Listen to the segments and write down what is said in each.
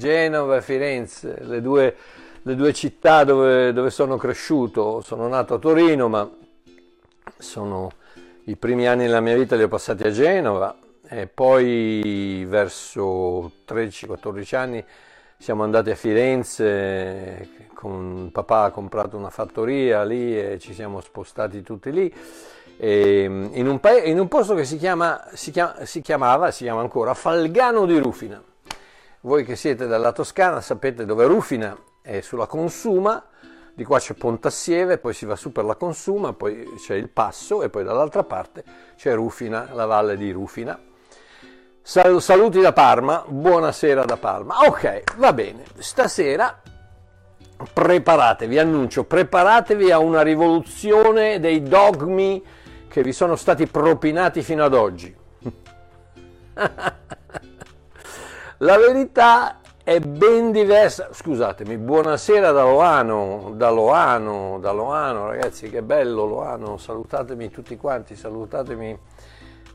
Genova e Firenze, le due, le due città dove, dove, sono cresciuto. Sono nato a Torino, ma sono, i primi anni della mia vita li ho passati a Genova e poi verso 13-14 anni siamo andati a Firenze, con papà ha comprato una fattoria lì e ci siamo spostati tutti lì. In un, pa- in, un, posto che si, chiama, si, chiama, si chiamava, si chiama ancora Falgano di Rufina. Voi che siete dalla Toscana sapete dove Rufina è sulla Consuma, di qua c'è Pontassieve, poi si va su per la Consuma, poi c'è il Passo e poi dall'altra parte c'è Rufina, la valle di Rufina. Saluti da Parma, buonasera da Parma. Ok, va bene, stasera preparatevi, annuncio, preparatevi a una rivoluzione dei dogmi che vi sono stati propinati fino ad oggi. La verità è ben diversa. Scusatemi, buonasera da Loano, da Loano, da Loano, ragazzi, che bello Loano. Salutatemi tutti quanti, salutatemi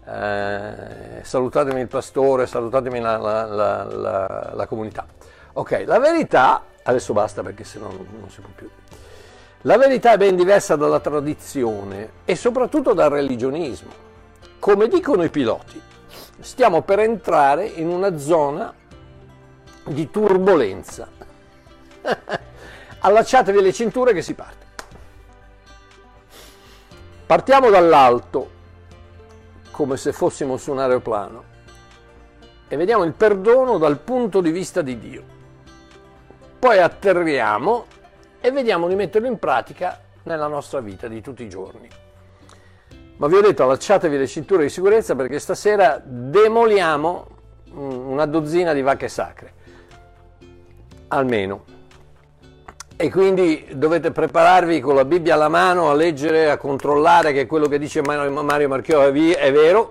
eh, salutatemi il pastore, salutatemi la, la, la, la, comunità. Ok, la verità, adesso basta perché sennò non, non si può più. La verità è ben diversa dalla tradizione e soprattutto dal religionismo. Come dicono i piloti, stiamo per entrare in una zona di turbolenza. Allacciatevi le cinture che si parte. Partiamo dall'alto, come se fossimo su un aeroplano e vediamo il perdono dal punto di vista di Dio. Poi atterriamo e vediamo di metterlo in pratica nella nostra vita di tutti i giorni. Ma vi ho detto, allacciatevi le cinture di sicurezza perché stasera demoliamo una dozzina di vacche sacre, almeno. E quindi dovete prepararvi con la Bibbia alla mano a leggere, a controllare che quello che dice Mario Marchiò è vero,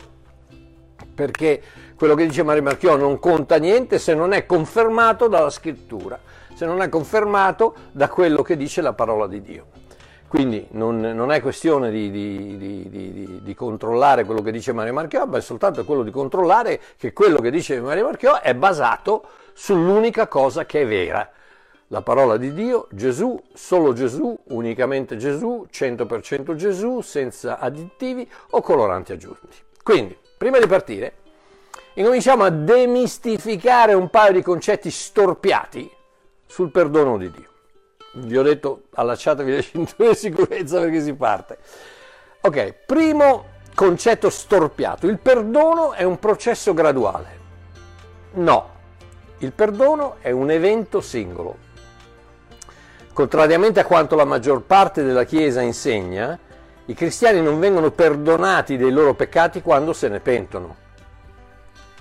perché quello che dice Mario Marchiò non conta niente se non è confermato dalla scrittura, se non è confermato da quello che dice la parola di Dio. Quindi non, non è questione di, di, di, di, controllare quello che dice Mario Marchiò, ma è soltanto quello di controllare che quello che dice Mario Marchiò è basato sull'unica cosa che è vera, la parola di Dio, Gesù, solo Gesù, unicamente Gesù, 100% Gesù, senza additivi o coloranti aggiunti. Quindi, prima di partire, incominciamo a demistificare un paio di concetti storpiati sul perdono di Dio. Vi ho detto allacciatevi le cinture di sicurezza perché si parte. Ok, primo concetto storpiato. Il perdono è un processo graduale. No, il perdono è un evento singolo. Contrariamente a quanto la maggior parte della Chiesa insegna, i cristiani non vengono perdonati dei loro peccati quando se ne pentono.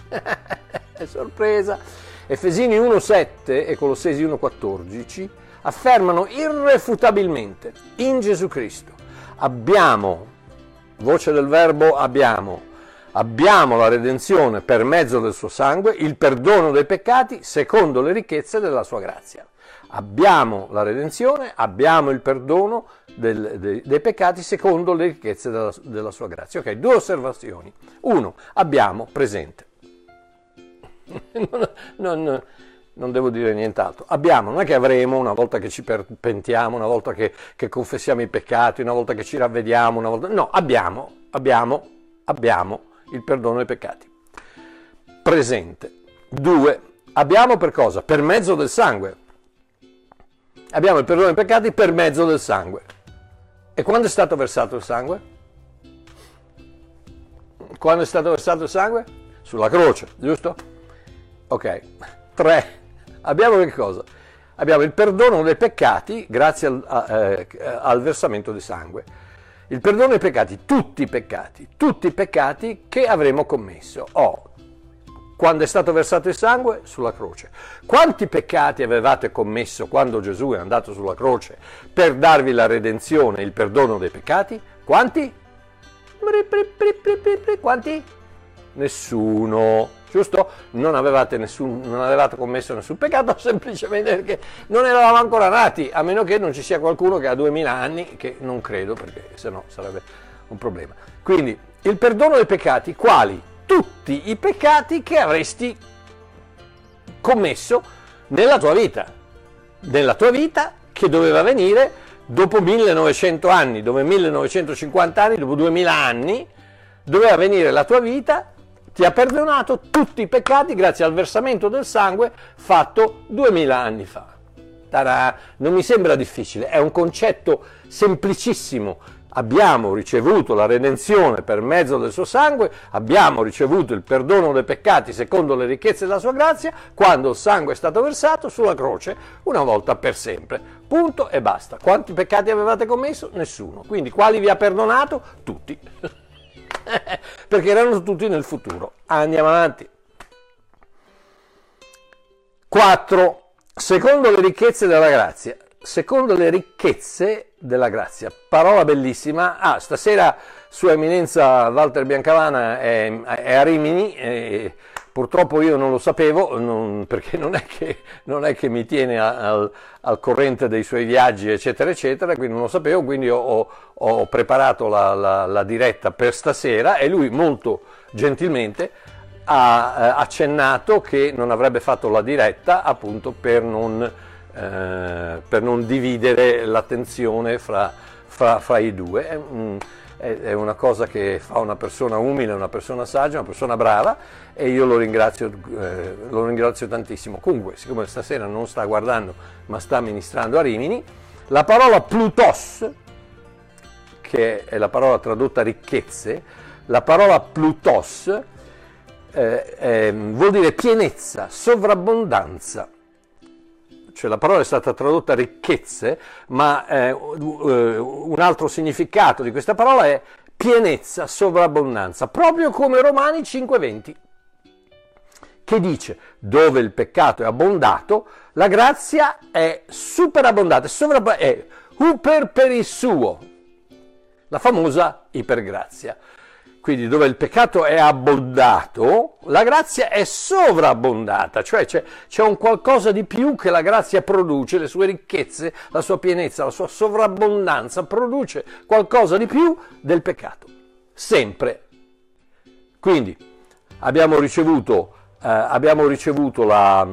Sorpresa! Efesini 1,7 e Colossesi 1,14 affermano irrefutabilmente in Gesù Cristo abbiamo, voce del verbo abbiamo, abbiamo la redenzione per mezzo del suo sangue, il perdono dei peccati secondo le ricchezze della sua grazia abbiamo la redenzione, abbiamo il perdono del, dei, dei, peccati secondo le ricchezze della, della, sua grazia. Ok, due osservazioni. Uno, abbiamo presente. non, non, non, devo dire nient'altro. Abbiamo, non è che avremo una volta che ci pentiamo, una volta che, che confessiamo i peccati, una volta che ci ravvediamo, una volta... No, abbiamo, abbiamo, abbiamo il perdono dei peccati. Presente. Due, abbiamo per cosa? Per mezzo del sangue abbiamo il perdono dei peccati per mezzo del sangue. E quando è stato versato il sangue? Quando è stato versato il sangue? Sulla croce, giusto? Ok. Tre. Abbiamo che cosa? Abbiamo il perdono dei peccati grazie al, eh, al versamento di sangue. Il perdono dei peccati, tutti i peccati, tutti i peccati che avremo commesso. Oh, quando è stato versato il sangue? Sulla croce. Quanti peccati avevate commesso quando Gesù è andato sulla croce per darvi la redenzione, il perdono dei peccati? Quanti? Quanti? Nessuno, giusto? Non avevate, nessun, non avevate commesso nessun peccato semplicemente perché non eravamo ancora nati, a meno che non ci sia qualcuno che ha 2000 anni, che non credo perché sennò sarebbe un problema. Quindi il perdono dei peccati, quali? tutti i peccati che avresti commesso nella tua vita, nella tua vita che doveva venire dopo 1900 anni, dopo 1950 anni, dopo 2000 anni, doveva venire la tua vita, ti ha perdonato tutti i peccati grazie al versamento del sangue fatto 2000 anni fa. Tarà, non mi sembra difficile, è un concetto semplicissimo. Abbiamo ricevuto la redenzione per mezzo del suo sangue, abbiamo ricevuto il perdono dei peccati secondo le ricchezze della sua grazia, quando il sangue è stato versato sulla croce una volta per sempre. Punto e basta. Quanti peccati avevate commesso? Nessuno. Quindi quali vi ha perdonato? Tutti. Perché erano tutti nel futuro. Andiamo avanti. 4. Secondo le ricchezze della grazia. Secondo le ricchezze della grazia. Parola bellissima. Ah, stasera Sua Eminenza Walter Biancavana è, è a Rimini. E purtroppo io non lo sapevo non, perché non è che, non è che mi tiene al, al, corrente dei suoi viaggi, eccetera, eccetera. Quindi non lo sapevo. Quindi ho, ho preparato la, la, la diretta per stasera e lui molto gentilmente ha eh, accennato che non avrebbe fatto la diretta appunto per non, eh, per non dividere l'attenzione fra, fra, fra i due. Un, è, una cosa che fa una persona umile, una persona saggia, una persona brava e io lo ringrazio, eh, lo ringrazio tantissimo. Comunque, siccome stasera non sta guardando ma sta ministrando a Rimini, la parola Plutos, che è la parola tradotta ricchezze, la parola Plutos eh, eh, vuol dire pienezza, sovrabbondanza. Cioè la parola è stata tradotta ricchezze, ma eh, un altro significato di questa parola è pienezza, sovrabbondanza, proprio come Romani 5:20, che dice dove il peccato è abbondato, la grazia è superabbondata, è uper per il suo, la famosa ipergrazia. Quindi dove il peccato è abbondato, la grazia è sovrabbondata, cioè c'è, c'è, un qualcosa di più che la grazia produce, le sue ricchezze, la sua pienezza, la sua sovrabbondanza produce qualcosa di più del peccato, sempre. Quindi abbiamo ricevuto, eh, abbiamo ricevuto la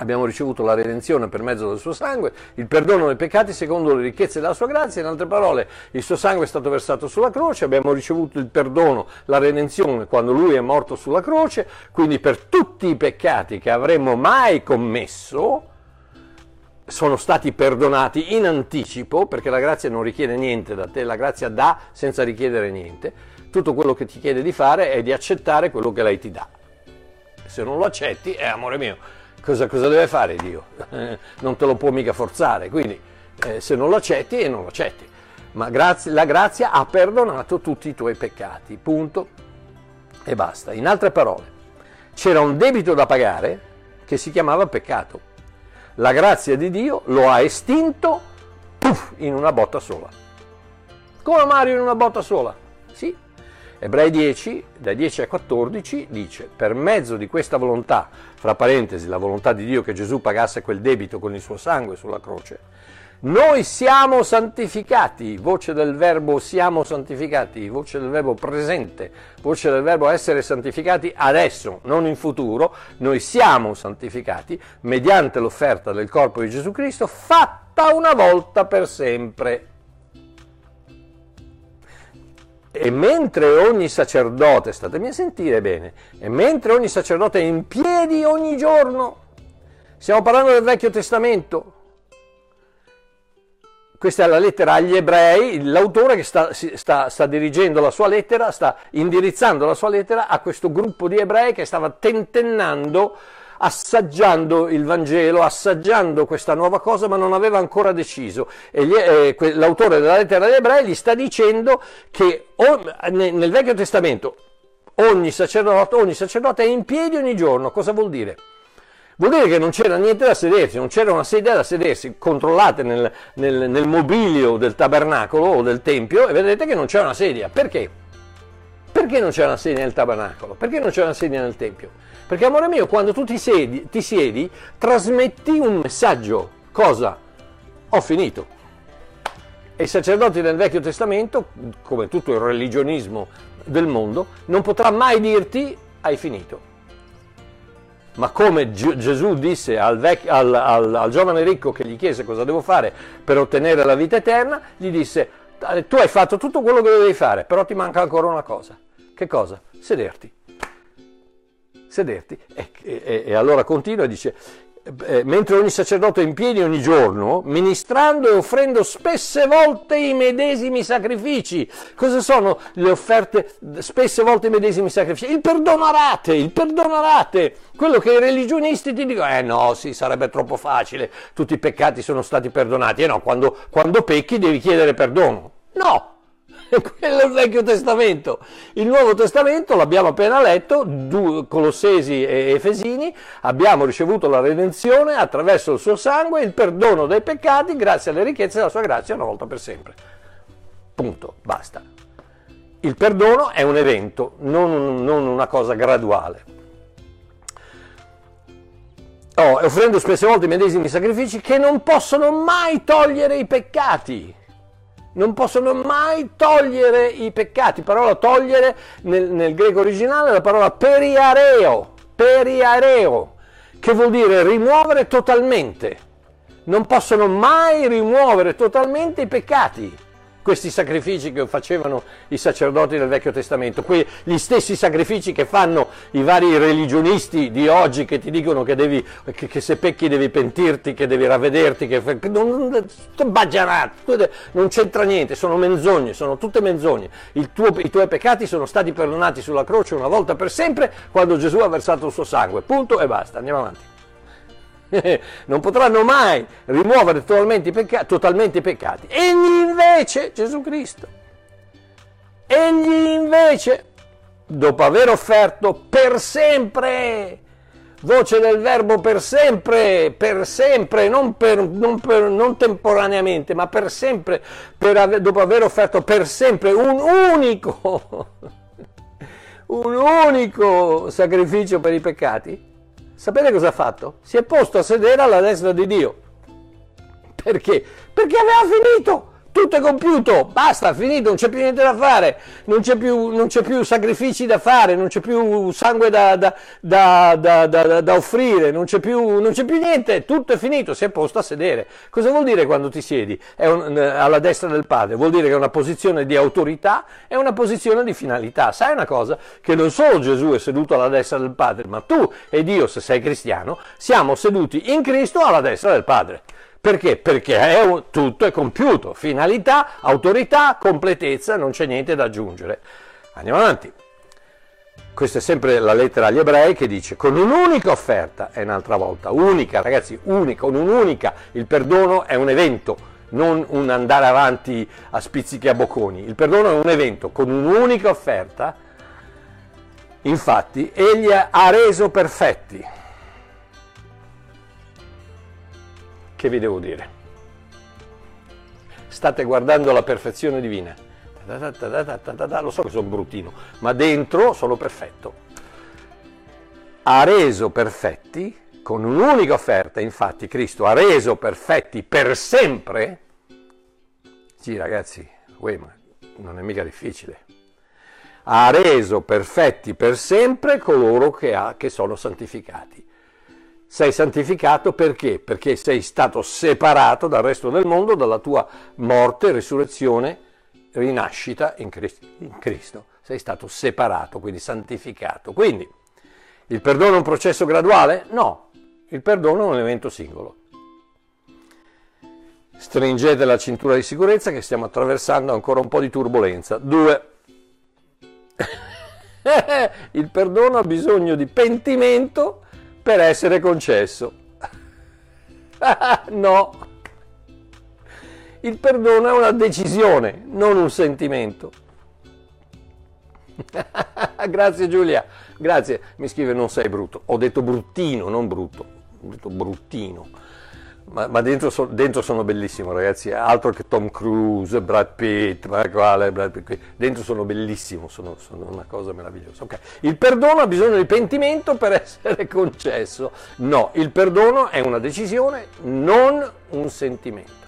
Abbiamo ricevuto la redenzione per mezzo del suo sangue, il perdono dei peccati secondo le ricchezze della sua grazia, in altre parole il suo sangue è stato versato sulla croce, abbiamo ricevuto il perdono, la redenzione quando lui è morto sulla croce, quindi per tutti i peccati che avremmo mai commesso sono stati perdonati in anticipo, perché la grazia non richiede niente da te, la grazia dà senza richiedere niente, tutto quello che ti chiede di fare è di accettare quello che lei ti dà. Se non lo accetti, è amore mio cosa, cosa deve fare Dio? non te lo può mica forzare, quindi eh, se non lo accetti e non lo accetti. Ma grazie, la grazia ha perdonato tutti i tuoi peccati, punto e basta. In altre parole, c'era un debito da pagare che si chiamava peccato. La grazia di Dio lo ha estinto puff, in una botta sola. Come Mario in una botta sola? Sì, Ebrei 10, dai 10 ai 14, dice, per mezzo di questa volontà, fra parentesi, la volontà di Dio che Gesù pagasse quel debito con il suo sangue sulla croce, noi siamo santificati, voce del verbo siamo santificati, voce del verbo presente, voce del verbo essere santificati adesso, non in futuro, noi siamo santificati mediante l'offerta del corpo di Gesù Cristo fatta una volta per sempre. E mentre ogni sacerdote, statemi a sentire bene, e mentre ogni sacerdote è in piedi ogni giorno, stiamo parlando del Vecchio Testamento, questa è la lettera agli ebrei, l'autore che sta, sta, sta, dirigendo la sua lettera, sta indirizzando la sua lettera a questo gruppo di ebrei che stava tentennando assaggiando il Vangelo, assaggiando questa nuova cosa, ma non aveva ancora deciso. E gli, eh, l'autore della lettera agli ebrei gli sta dicendo che on, nel Vecchio Testamento ogni sacerdote, ogni sacerdote è in piedi ogni giorno. Cosa vuol dire? Vuol dire che non c'era niente da sedersi, non c'era una sedia da sedersi, controllate nel, nel, nel mobilio del tabernacolo o del tempio e vedete che non c'è una sedia. Perché? Perché non c'è una sedia nel tabernacolo? Perché non c'è una sedia nel tempio? Perché amore mio, quando tu ti siedi, ti siedi, trasmetti un messaggio. Cosa? Ho finito. E i sacerdoti del Vecchio Testamento, come tutto il religionismo del mondo, non potrà mai dirti hai finito. ma come Gesù disse al, vec- al, al, al, giovane ricco che gli chiese cosa devo fare per ottenere la vita eterna, gli disse, tu hai fatto tutto quello che dovevi fare, però ti manca ancora una cosa. Che cosa? Sederti. Sederti. E, e, e allora continua e dice, eh, mentre ogni sacerdote è in piedi ogni giorno, ministrando e offrendo spesse volte i medesimi sacrifici. Cosa sono le offerte spesse volte i medesimi sacrifici? Il perdono a rate, il perdono. Quello che i religionisti ti dicono, eh no, sì, sarebbe troppo facile, tutti i peccati sono stati perdonati. Eh no, quando, quando pecchi devi chiedere perdono. No, quello è il Vecchio Testamento. Il Nuovo Testamento l'abbiamo appena letto, Colossesi e Efesini, abbiamo ricevuto la redenzione attraverso il suo sangue, il perdono dei peccati, grazie alle ricchezze della sua grazia una volta per sempre. Punto, basta. Il perdono è un evento, non, non una cosa graduale. Oh, offrendo spesse volte i medesimi sacrifici che non possono mai togliere i peccati non possono mai togliere i peccati. Parola togliere nel, nel greco originale è la parola periareo, periareo, che vuol dire rimuovere totalmente. Non possono mai rimuovere totalmente i peccati questi sacrifici che facevano i sacerdoti del Vecchio Testamento, gli stessi sacrifici che fanno i vari religionisti di oggi che ti dicono che, devi, che, che se pecchi devi pentirti, che devi ravvederti, che non, non c'entra niente, sono menzogne, sono tutte menzogne. Tuo, I tuoi peccati sono stati perdonati sulla croce una volta per sempre quando Gesù ha versato il suo sangue, punto e basta, andiamo avanti. non potranno mai rimuovere totalmente i, pecca- totalmente i peccati. Egli invece, Gesù Cristo, egli invece, dopo aver offerto per sempre, voce del verbo per sempre, per sempre, non, per, non, per, non temporaneamente, ma per sempre, per ave- dopo aver offerto per sempre un unico, un unico sacrificio per i peccati, Sapete cosa ha fatto? Si è posto a sedere alla destra di Dio. Perché? Perché aveva finito tutto è compiuto, basta, finito, non c'è più niente da fare, non c'è più, non c'è più sacrifici da fare, non c'è più sangue da, da, da, da offrire, non c'è, più, non c'è, più, niente, tutto è finito, si è posto a sedere. Cosa vuol dire quando ti siedi un, alla destra del Padre? Vuol dire che è una posizione di autorità e una posizione di finalità. Sai una cosa? Che non solo Gesù è seduto alla destra del Padre, ma tu ed io, se sei cristiano, siamo seduti in Cristo alla destra del Padre. Perché? Perché è un, tutto è compiuto, finalità, autorità, completezza, non c'è niente da aggiungere. Andiamo avanti. Questa è sempre la lettera agli ebrei che dice con un'unica offerta, è un'altra volta, unica, ragazzi, unica, con un'unica, il perdono è un evento, non un andare avanti a spizzichi a bocconi, il perdono è un evento, con un'unica offerta, infatti, egli ha reso perfetti Che vi devo dire? State guardando la perfezione divina. Lo so che sono bruttino, ma dentro sono perfetto. Ha reso perfetti con un'unica offerta, infatti Cristo ha reso perfetti per sempre. Sì ragazzi, uè, ma non è mica difficile. Ha reso perfetti per sempre coloro che, ha, che sono santificati sei santificato perché? Perché sei stato separato dal resto del mondo dalla tua morte, risurrezione, rinascita in Cristo. Sei stato separato, quindi santificato. Quindi il perdono è un processo graduale? No, il perdono è un evento singolo. Stringete la cintura di sicurezza che stiamo attraversando ancora un po' di turbolenza. Due. il perdono ha bisogno di pentimento per essere concesso. no, il perdono è una decisione, non un sentimento. grazie Giulia, grazie. Mi scrive non sei brutto. Ho detto bruttino, non brutto. Ho detto bruttino ma, ma dentro, so, dentro, sono bellissimo ragazzi, altro che Tom Cruise, Brad Pitt, quale, Brad Pitt, dentro sono bellissimo, sono, sono, una cosa meravigliosa. Okay. Il perdono ha bisogno di pentimento per essere concesso, no, il perdono è una decisione, non un sentimento.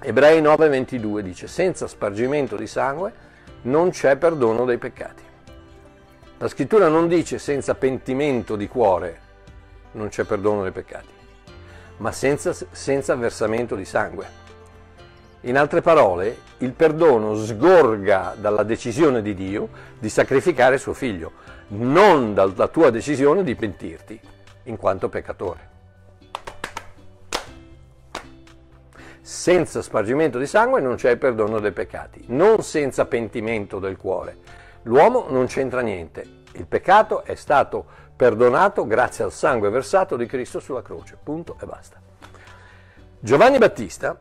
Ebrei 9:22 dice, senza spargimento di sangue non c'è perdono dei peccati. La scrittura non dice senza pentimento di cuore non c'è perdono dei peccati, ma senza, senza versamento di sangue. In altre parole, il perdono sgorga dalla decisione di Dio di sacrificare suo figlio, non dalla tua decisione di pentirti in quanto peccatore. Senza spargimento di sangue non c'è il perdono dei peccati, non senza pentimento del cuore. L'uomo non c'entra niente, il peccato è stato perdonato grazie al sangue versato di Cristo sulla croce, punto e basta. Giovanni Battista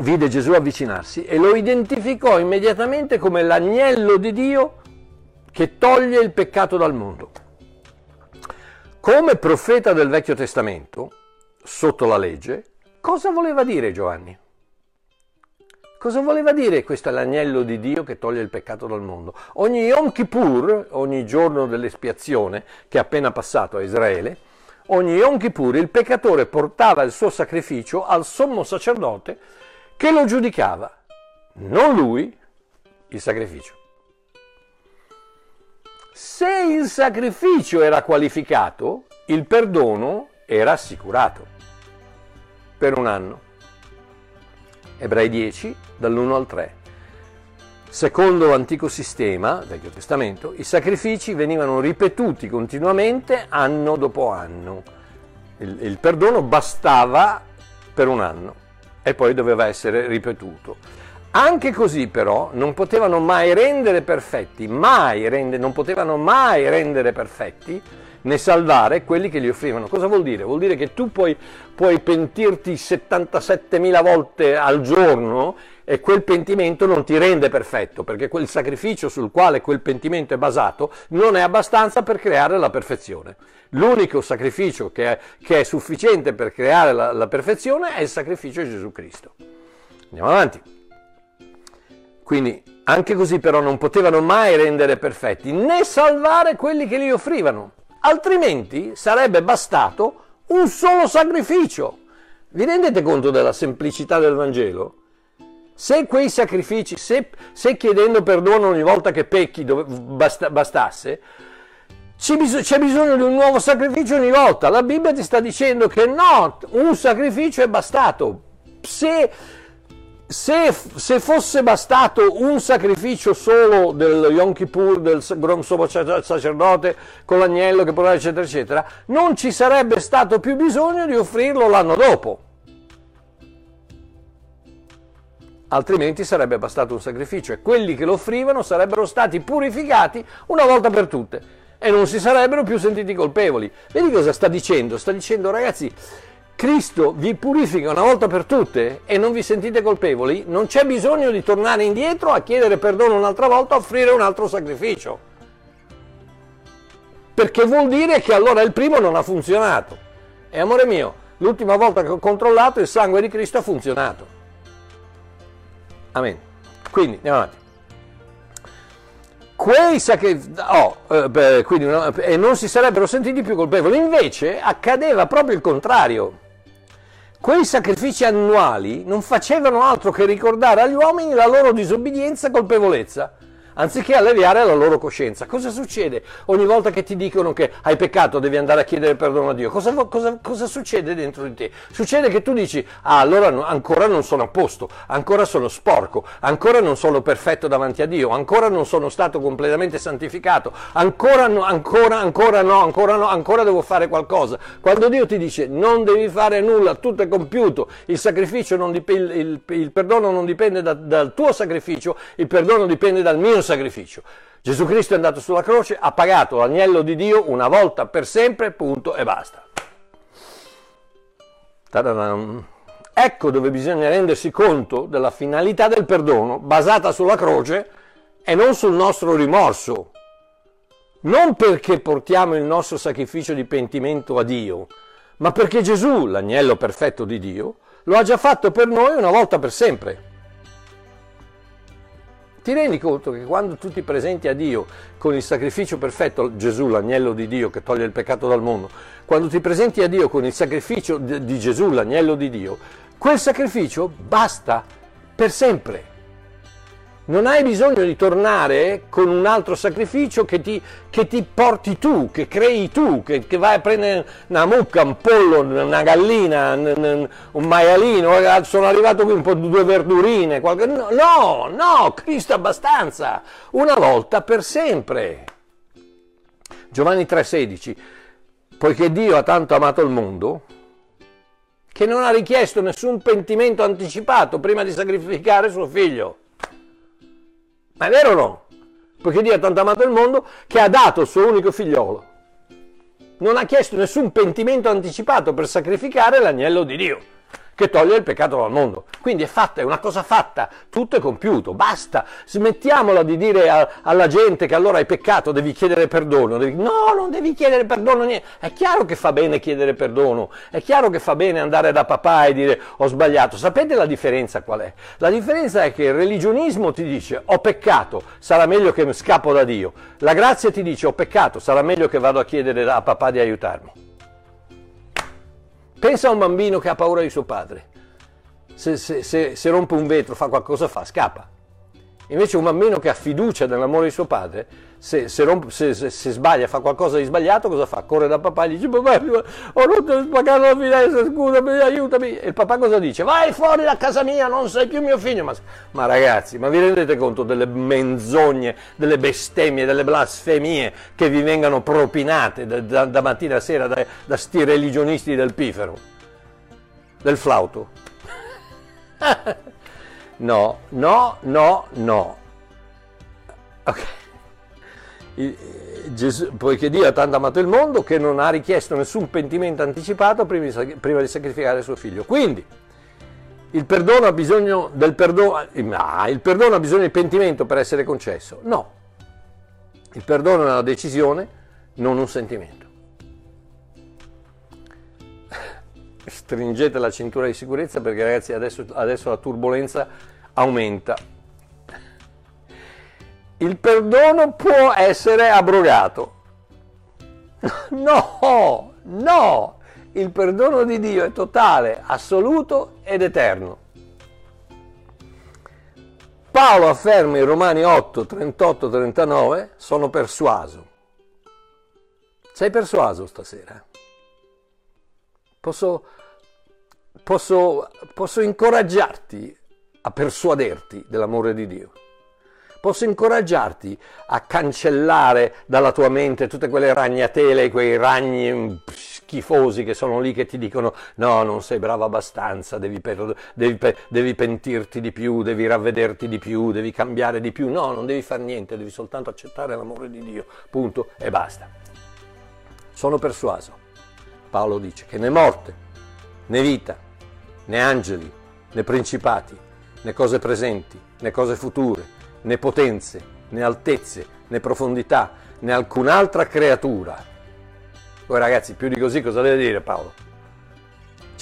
vide Gesù avvicinarsi e lo identificò immediatamente come l'agnello di Dio che toglie il peccato dal mondo. Come profeta del Vecchio Testamento, sotto la legge, cosa voleva dire Giovanni? Cosa voleva dire questo è l'agnello di Dio che toglie il peccato dal mondo? Ogni Yom Kippur, ogni giorno dell'espiazione che è appena passato a Israele, ogni Yom Kippur il peccatore portava il suo sacrificio al sommo sacerdote che lo giudicava, non lui, il sacrificio. Se il sacrificio era qualificato, il perdono era assicurato per un anno. Ebrei 10, dall'1 al 3. Secondo l'antico sistema, Vecchio Testamento, i sacrifici venivano ripetuti continuamente anno dopo anno. Il, il perdono bastava per un anno e poi doveva essere ripetuto. Anche così però non potevano mai rendere perfetti, mai rende, non potevano mai rendere perfetti né salvare quelli che li offrivano. Cosa vuol dire? Vuol dire che tu puoi, puoi pentirti 77.000 volte al giorno e quel pentimento non ti rende perfetto, perché quel sacrificio sul quale quel pentimento è basato non è abbastanza per creare la perfezione. L'unico sacrificio che è, che è sufficiente per creare la, la perfezione è il sacrificio di Gesù Cristo. Andiamo avanti. Quindi anche così però non potevano mai rendere perfetti né salvare quelli che li offrivano, altrimenti sarebbe bastato un solo sacrificio. Vi rendete conto della semplicità del Vangelo? Se quei sacrifici, se, se chiedendo perdono ogni volta che pecchi bastasse, c'è bisogno di un nuovo sacrificio ogni volta. La Bibbia ti sta dicendo che no, un sacrificio è bastato. Se, se, se fosse bastato un sacrificio solo del Yom Kippur, del sommo sacerdote con l'agnello che portava, eccetera, eccetera, non ci sarebbe stato più bisogno di offrirlo l'anno dopo. altrimenti sarebbe bastato un sacrificio e quelli che lo offrivano sarebbero stati purificati una volta per tutte e non si sarebbero più sentiti colpevoli. Vedi cosa sta dicendo? Sta dicendo ragazzi, Cristo vi purifica una volta per tutte e non vi sentite colpevoli, non c'è bisogno di tornare indietro a chiedere perdono un'altra volta, a offrire un altro sacrificio. Perché vuol dire che allora il primo non ha funzionato. E amore mio, l'ultima volta che ho controllato il sangue di Cristo ha funzionato. Amen. Quindi andiamo avanti quei sacrifici, oh, eh, e non si sarebbero sentiti più colpevoli. Invece accadeva proprio il contrario. Quei sacrifici annuali non facevano altro che ricordare agli uomini la loro disobbedienza e colpevolezza anziché alleviare la loro coscienza. Cosa succede ogni volta che ti dicono che hai peccato, devi andare a chiedere perdono a Dio? Cosa, cosa, cosa succede dentro di te? Succede che tu dici, ah, allora no, ancora non sono a posto, ancora sono sporco, ancora non sono perfetto davanti a Dio, ancora non sono stato completamente santificato, ancora no, ancora, ancora no, ancora no, ancora devo fare qualcosa. Quando Dio ti dice non devi fare nulla, tutto è compiuto, il sacrificio non dipende, il, il perdono non dipende da, dal tuo sacrificio, il perdono dipende dal mio sacrificio. Gesù Cristo è andato sulla croce, ha pagato l'agnello di Dio una volta per sempre, punto e basta. Ta-da-dam. Ecco dove bisogna rendersi conto della finalità del perdono basata sulla croce e non sul nostro rimorso. Non perché portiamo il nostro sacrificio di pentimento a Dio, ma perché Gesù, l'agnello perfetto di Dio, lo ha già fatto per noi una volta per sempre. Ti rendi conto che quando tu ti presenti a Dio con il sacrificio perfetto, Gesù, l'agnello di Dio che toglie il peccato dal mondo, quando ti presenti a Dio con il sacrificio di Gesù, l'agnello di Dio, quel sacrificio basta per sempre. Non hai bisogno di tornare con un altro sacrificio che ti, che ti porti tu, che crei tu, che, che, vai a prendere una mucca, un pollo, una gallina, un, un maialino, eh, sono arrivato qui un po' due verdurine, qualche... no, no, no, Cristo abbastanza, una volta per sempre. Giovanni 3,16, poiché Dio ha tanto amato il mondo, che non ha richiesto nessun pentimento anticipato prima di sacrificare suo figlio. Ma è vero o no? Perché Dio ha tanto amato il mondo che ha dato il suo unico figliolo. Non ha chiesto nessun pentimento anticipato per sacrificare l'agnello di Dio che toglie il peccato dal mondo. Quindi è fatta, è una cosa fatta, tutto è compiuto, basta. Smettiamola di dire a, alla gente che allora hai peccato, devi chiedere perdono. Devi, no, non devi chiedere perdono. Niente. È chiaro che fa bene chiedere perdono, è chiaro che fa bene andare da papà e dire ho sbagliato. Sapete la differenza qual è? La differenza è che il religionismo ti dice ho peccato, sarà meglio che scappo da Dio. La grazia ti dice ho peccato, sarà meglio che vado a chiedere a papà di aiutarmi. Pensa a un bambino che ha paura di suo padre. Se, se, se, se rompe un vetro, fa qualcosa, fa, scappa. Invece un bambino che ha fiducia nell'amore di suo padre, se, rompe, se, sbaglia, fa qualcosa di sbagliato, cosa fa? Corre da papà e gli dice, papà, ho rotto il spagato la finestra, scusami, aiutami. E il papà cosa dice? Vai fuori da casa mia, non sei più mio figlio. Ma, ma ragazzi, ma vi rendete conto delle menzogne, delle bestemmie, delle blasfemie che vi vengano propinate da, da, da mattina a sera da, da sti religionisti del pifero, del flauto? No, no, no, no. Ok. Gesù, poiché Dio ha tanto amato il mondo che non ha richiesto nessun pentimento anticipato prima di, prima di sacrificare suo figlio. Quindi il perdono ha bisogno del perdono, ah, il perdono ha bisogno di pentimento per essere concesso. No, il perdono è una decisione, non un sentimento. Stringete la cintura di sicurezza perché ragazzi adesso, adesso la turbolenza aumenta. Il perdono può essere abrogato. No, no, il perdono di Dio è totale, assoluto ed eterno. Paolo afferma in Romani 8, 38, 39, sono persuaso. Sei persuaso stasera? Posso, posso, posso incoraggiarti a persuaderti dell'amore di Dio. Posso incoraggiarti a cancellare dalla tua mente tutte quelle ragnatele, quei ragni schifosi che sono lì che ti dicono no, non sei bravo abbastanza, devi, per, devi, devi pentirti di più, devi ravvederti di più, devi cambiare di più. No, non devi fare niente, devi soltanto accettare l'amore di Dio, punto e basta. Sono persuaso, Paolo dice, che né morte, né vita, né angeli, né principati, né cose presenti, né cose future, né potenze, né altezze, né profondità, né alcun'altra creatura. Poi ragazzi, più di così cosa deve dire Paolo?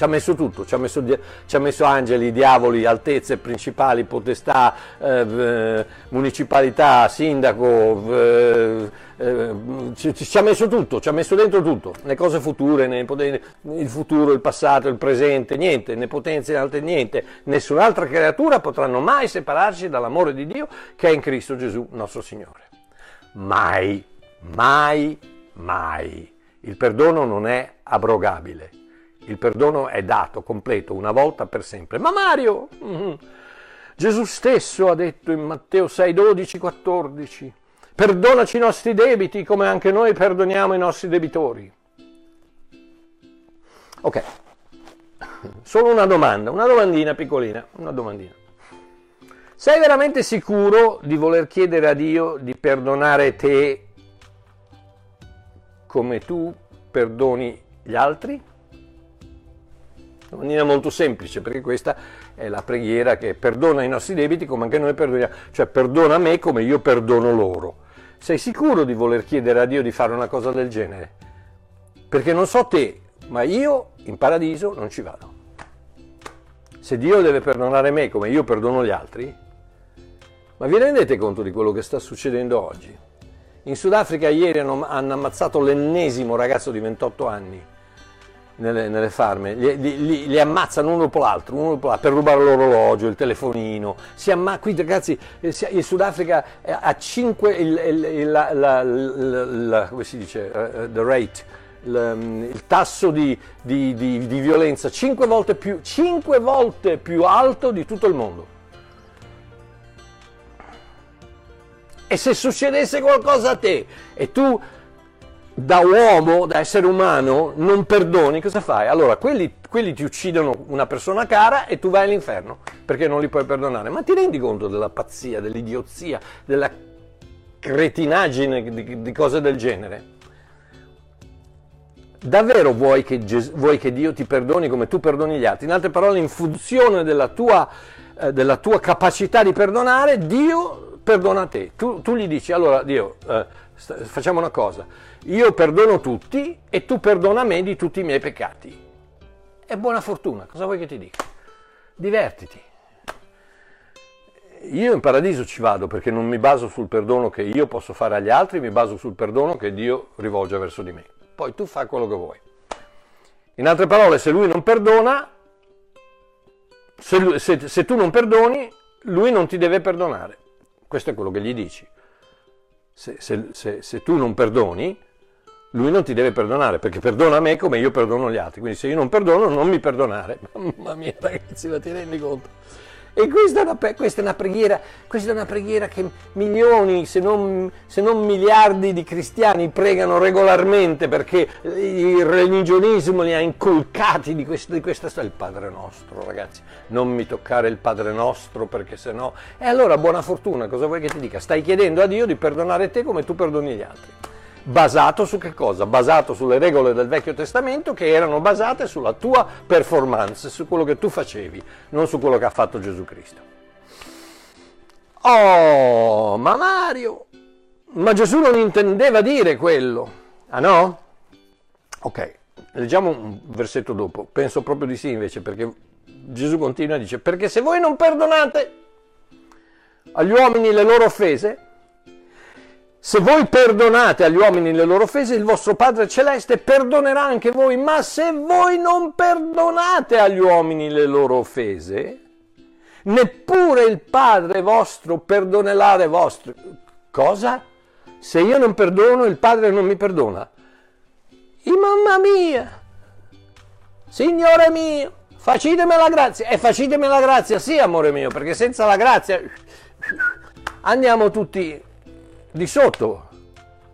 Ci ha messo tutto, ci ha messo, ci ha messo angeli, diavoli, altezze, principali, potestà, eh, municipalità, sindaco, eh, eh, ci, ci, ha messo tutto, ci ha messo dentro tutto, le cose future, ne, il futuro, il passato, il presente, niente, né potenze, né altre, niente. Nessun'altra creatura potranno mai separarci dall'amore di Dio che è in Cristo Gesù nostro Signore. Mai, mai, mai. Il perdono non è abrogabile il perdono è dato completo una volta per sempre. Ma Mario, mm, Gesù stesso ha detto in Matteo 6, 12, 14, perdonaci i nostri debiti come anche noi perdoniamo i nostri debitori. Ok, solo una domanda, una domandina piccolina, una domandina. Sei veramente sicuro di voler chiedere a Dio di perdonare te come tu perdoni gli altri? Una maniera molto semplice, perché questa è la preghiera che perdona i nostri debiti come anche noi perdoniamo, cioè perdona me come io perdono loro. Sei sicuro di voler chiedere a Dio di fare una cosa del genere? Perché non so te, ma io in paradiso non ci vado. Se Dio deve perdonare me come io perdono gli altri, ma vi rendete conto di quello che sta succedendo oggi? In Sudafrica ieri hanno, hanno ammazzato l'ennesimo ragazzo di 28 anni nelle, nelle farme, li, li, li, ammazzano uno dopo l'altro, uno dopo l'altro, per rubare l'orologio, il telefonino. Si amma- qui ragazzi, eh, il Sudafrica ha 5, il, il, la, la, la, come si dice, uh, the rate, il, mm, il tasso di, di, di, di violenza 5 volte, più, 5 volte più alto di tutto il mondo. E se succedesse qualcosa a te e tu da uomo, da essere umano, non perdoni, cosa fai? Allora, quelli, quelli, ti uccidono una persona cara e tu vai all'inferno perché non li puoi perdonare. Ma ti rendi conto della pazzia, dell'idiozia, della cretinaggine di, di cose del genere? Davvero vuoi che, vuoi che, Dio ti perdoni come tu perdoni gli altri? In altre parole, in funzione della tua, eh, della tua capacità di perdonare, Dio perdona te. Tu, tu gli dici, allora Dio, eh, st- facciamo una cosa io perdono tutti e tu perdona me di tutti i miei peccati. È buona fortuna, cosa vuoi che ti dica? Divertiti. Io in paradiso ci vado perché non mi baso sul perdono che io posso fare agli altri, mi baso sul perdono che Dio rivolge verso di me. Poi tu fai quello che vuoi. In altre parole, se lui non perdona, se, se, se tu non perdoni, lui non ti deve perdonare. Questo è quello che gli dici. Se, se, se tu non perdoni, lui non ti deve perdonare perché perdona me come io perdono gli altri. Quindi se io non perdono, non mi perdonare. Mamma mia, ragazzi, ma ti rendi conto? E questa è, una, questa, è questa è una preghiera che milioni, se non, se non, miliardi di cristiani pregano regolarmente perché il religionismo li ha inculcati di, questo, di questa storia. Il Padre nostro, ragazzi, non mi toccare il Padre nostro perché se no... E allora buona fortuna, cosa vuoi che ti dica? Stai chiedendo a Dio di perdonare te come tu perdoni gli altri basato su che cosa? Basato sulle regole del Vecchio Testamento che erano basate sulla tua performance, su quello che tu facevi, non su quello che ha fatto Gesù Cristo. Oh, ma Mario, ma Gesù non intendeva dire quello. Ah no? Ok, leggiamo un versetto dopo, penso proprio di sì invece, perché Gesù continua e dice, perché se voi non perdonate agli uomini le loro offese, se voi perdonate agli uomini le loro offese, il vostro Padre Celeste perdonerà anche voi, ma se voi non perdonate agli uomini le loro offese, neppure il Padre vostro perdonerà le vostre. Cosa? Se io non perdono, il Padre non mi perdona. E mamma mia! Signore mio, facitemi la grazia. E facitemi la grazia, sì, amore mio, perché senza la grazia andiamo tutti di sotto.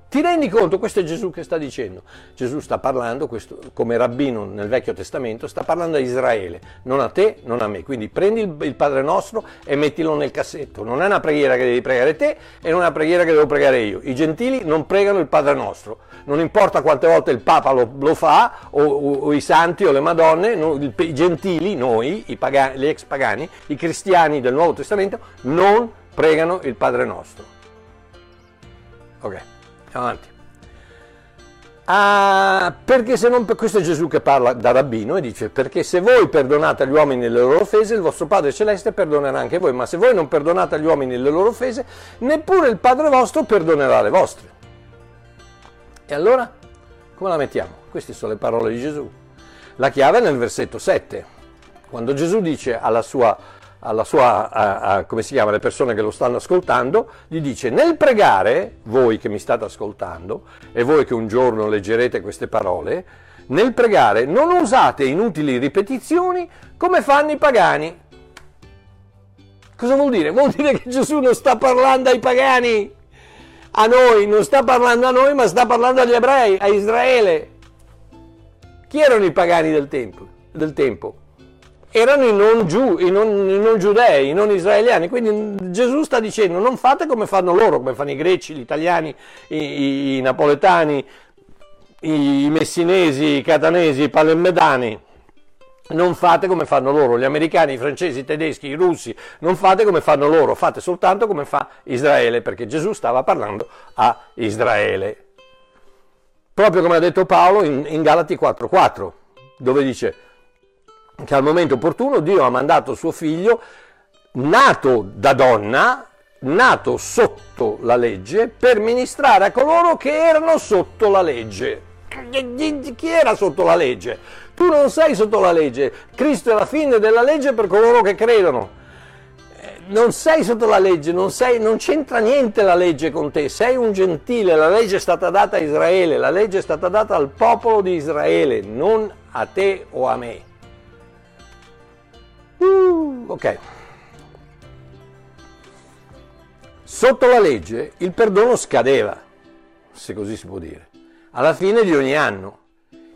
Ti rendi conto? Questo è Gesù che sta dicendo. Gesù sta parlando, questo, come rabbino nel Vecchio Testamento, sta parlando a Israele, non a te, non a me. Quindi prendi il, il, Padre nostro e mettilo nel cassetto. Non è una preghiera che devi pregare te e non è una preghiera che devo pregare io. I gentili non pregano il Padre nostro. Non importa quante volte il Papa lo, lo fa, o, o, o, i santi o le Madonne, no, il, i gentili, noi, i pagani, gli ex pagani, i cristiani del Nuovo Testamento, non pregano il Padre nostro. Ok, avanti. Ah, perché se non, questo è Gesù che parla da rabbino e dice perché se voi perdonate agli uomini le loro offese il vostro Padre Celeste perdonerà anche voi ma se voi non perdonate agli uomini le loro offese neppure il Padre vostro perdonerà le vostre e allora come la mettiamo? queste sono le parole di Gesù la chiave è nel versetto 7 quando Gesù dice alla sua alla sua, a, a, come si chiama, le persone che lo stanno ascoltando, gli dice nel pregare, voi che mi state ascoltando e voi che un giorno leggerete queste parole, nel pregare non usate inutili ripetizioni come fanno i pagani. Cosa vuol dire? Vuol dire che Gesù non sta parlando ai pagani, a noi, non sta parlando a noi, ma sta parlando agli ebrei, a Israele. Chi erano i pagani del tempo? Del tempo? Erano i non, giu, i, non, i non, giudei, i non israeliani. Quindi Gesù sta dicendo non fate come fanno loro, come fanno i greci, gli italiani, i, i napoletani, i messinesi, i catanesi, i palemmedani. Non fate come fanno loro, gli americani, i francesi, i tedeschi, i russi, non fate come fanno loro, fate soltanto come fa Israele, perché Gesù stava parlando a Israele. Proprio come ha detto Paolo in, in Galati 4:4, dove dice che al momento opportuno Dio ha mandato suo figlio, nato da donna, nato sotto la legge, per ministrare a coloro che erano sotto la legge. Chi era sotto la legge? Tu non sei sotto la legge, Cristo è la fine della legge per coloro che credono. Eh, non sei sotto la legge, non, sei, non c'entra niente la legge con te, sei un gentile, la legge è stata data a Israele, la legge è stata data al popolo di Israele, non a te o a me. Uh, ok. Sotto la legge il perdono scadeva, se così si può dire, alla fine di ogni anno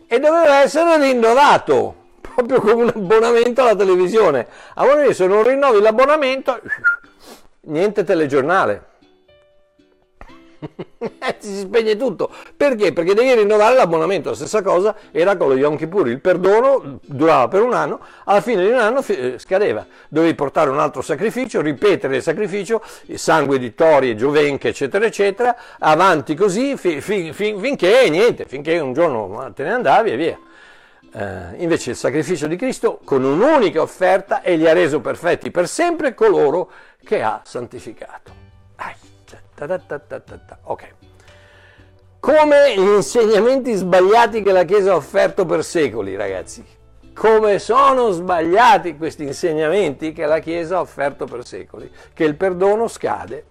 e doveva essere rinnovato, proprio come un abbonamento alla televisione. Allora se non rinnovi l'abbonamento, niente telegiornale. Eh, si spegne tutto. Perché? Perché devi rinnovare l'abbonamento. La stessa cosa era con lo Yom Kippur. Il perdono durava per un anno, alla fine di un anno eh, scadeva. Dovevi portare un altro sacrificio, ripetere il sacrificio, sangue di tori, giovenche, eccetera, eccetera, avanti così fin, fin, fin, finché niente, finché un giorno te ne andavi e via. Uh, invece il sacrificio di Cristo con un'unica offerta e li ha reso perfetti per sempre coloro che ha santificato. Ok. Come gli insegnamenti sbagliati che la Chiesa ha offerto per secoli, ragazzi. Come sono sbagliati questi insegnamenti che la Chiesa ha offerto per secoli. Che il perdono scade.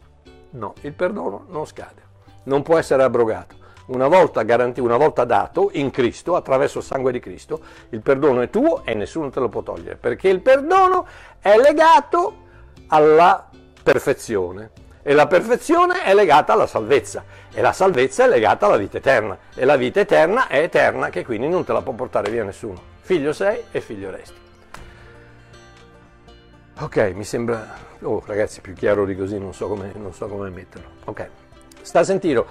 No, il perdono non scade. Non può essere abrogato. Una volta, garantito, una volta dato in Cristo, attraverso il sangue di Cristo, il perdono è tuo e nessuno te lo può togliere. Perché il perdono è legato alla perfezione e la perfezione è legata alla salvezza e la salvezza è legata alla vita eterna e la vita eterna è eterna che quindi non te la può portare via nessuno. Figlio sei e figlio resti. Ok, mi sembra... Oh ragazzi, più chiaro di così non so come, non so come metterlo. Ok, sta a sentire.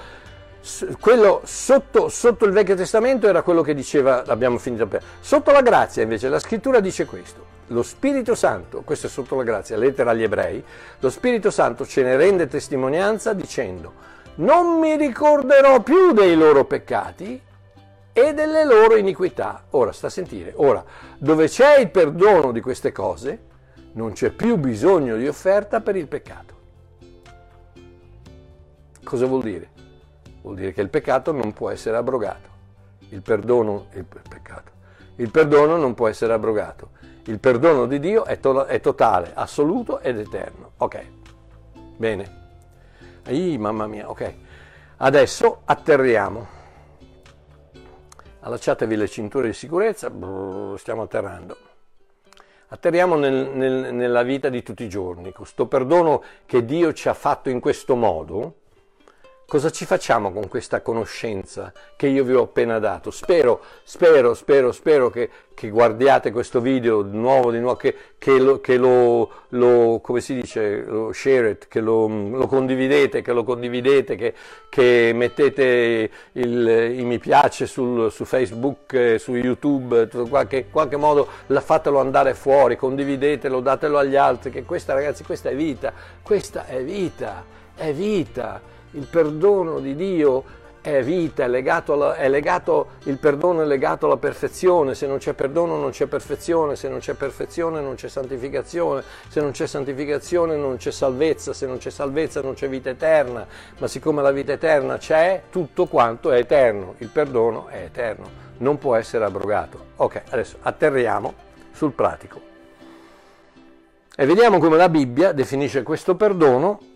Quello sotto, sotto, il Vecchio Testamento era quello che diceva, abbiamo finito per... Sotto la grazia invece la scrittura dice questo lo Spirito Santo, questo è sotto la grazia, lettera agli ebrei, lo Spirito Santo ce ne rende testimonianza dicendo non mi ricorderò più dei loro peccati e delle loro iniquità. Ora, sta a sentire, ora, dove c'è il perdono di queste cose, non c'è più bisogno di offerta per il peccato. Cosa vuol dire? Vuol dire che il peccato non può essere abrogato. Il perdono, il peccato, il perdono non può essere abrogato. Il perdono di Dio è, to- è totale, assoluto ed eterno. Ok, bene. Ih, mamma mia, ok. Adesso atterriamo. Allacciatevi le cinture di sicurezza, brrr, stiamo atterrando. Atterriamo nel, nel, nella vita di tutti i giorni. Questo perdono che Dio ci ha fatto in questo modo, Cosa ci facciamo con questa conoscenza che io vi ho appena dato? Spero, spero, spero, spero che, che guardiate questo video di nuovo, di nuovo che, che, lo, che lo, lo, come si dice, lo share it, che lo, lo condividete, che lo condividete, che, mettete il, i mi piace sul, su Facebook, su YouTube, in qualche, qualche modo fatelo andare fuori, condividetelo, datelo agli altri, che questa ragazzi, questa è vita, questa è vita, è vita il perdono di Dio è vita, è legato, alla, è legato, il perdono è legato alla perfezione, se non c'è perdono non c'è perfezione, se non c'è perfezione non c'è santificazione, se non c'è santificazione non c'è salvezza, se non c'è salvezza non c'è vita eterna, ma siccome la vita eterna c'è, tutto quanto è eterno, il perdono è eterno, non può essere abrogato. Ok, adesso atterriamo sul pratico. E vediamo come la Bibbia definisce questo perdono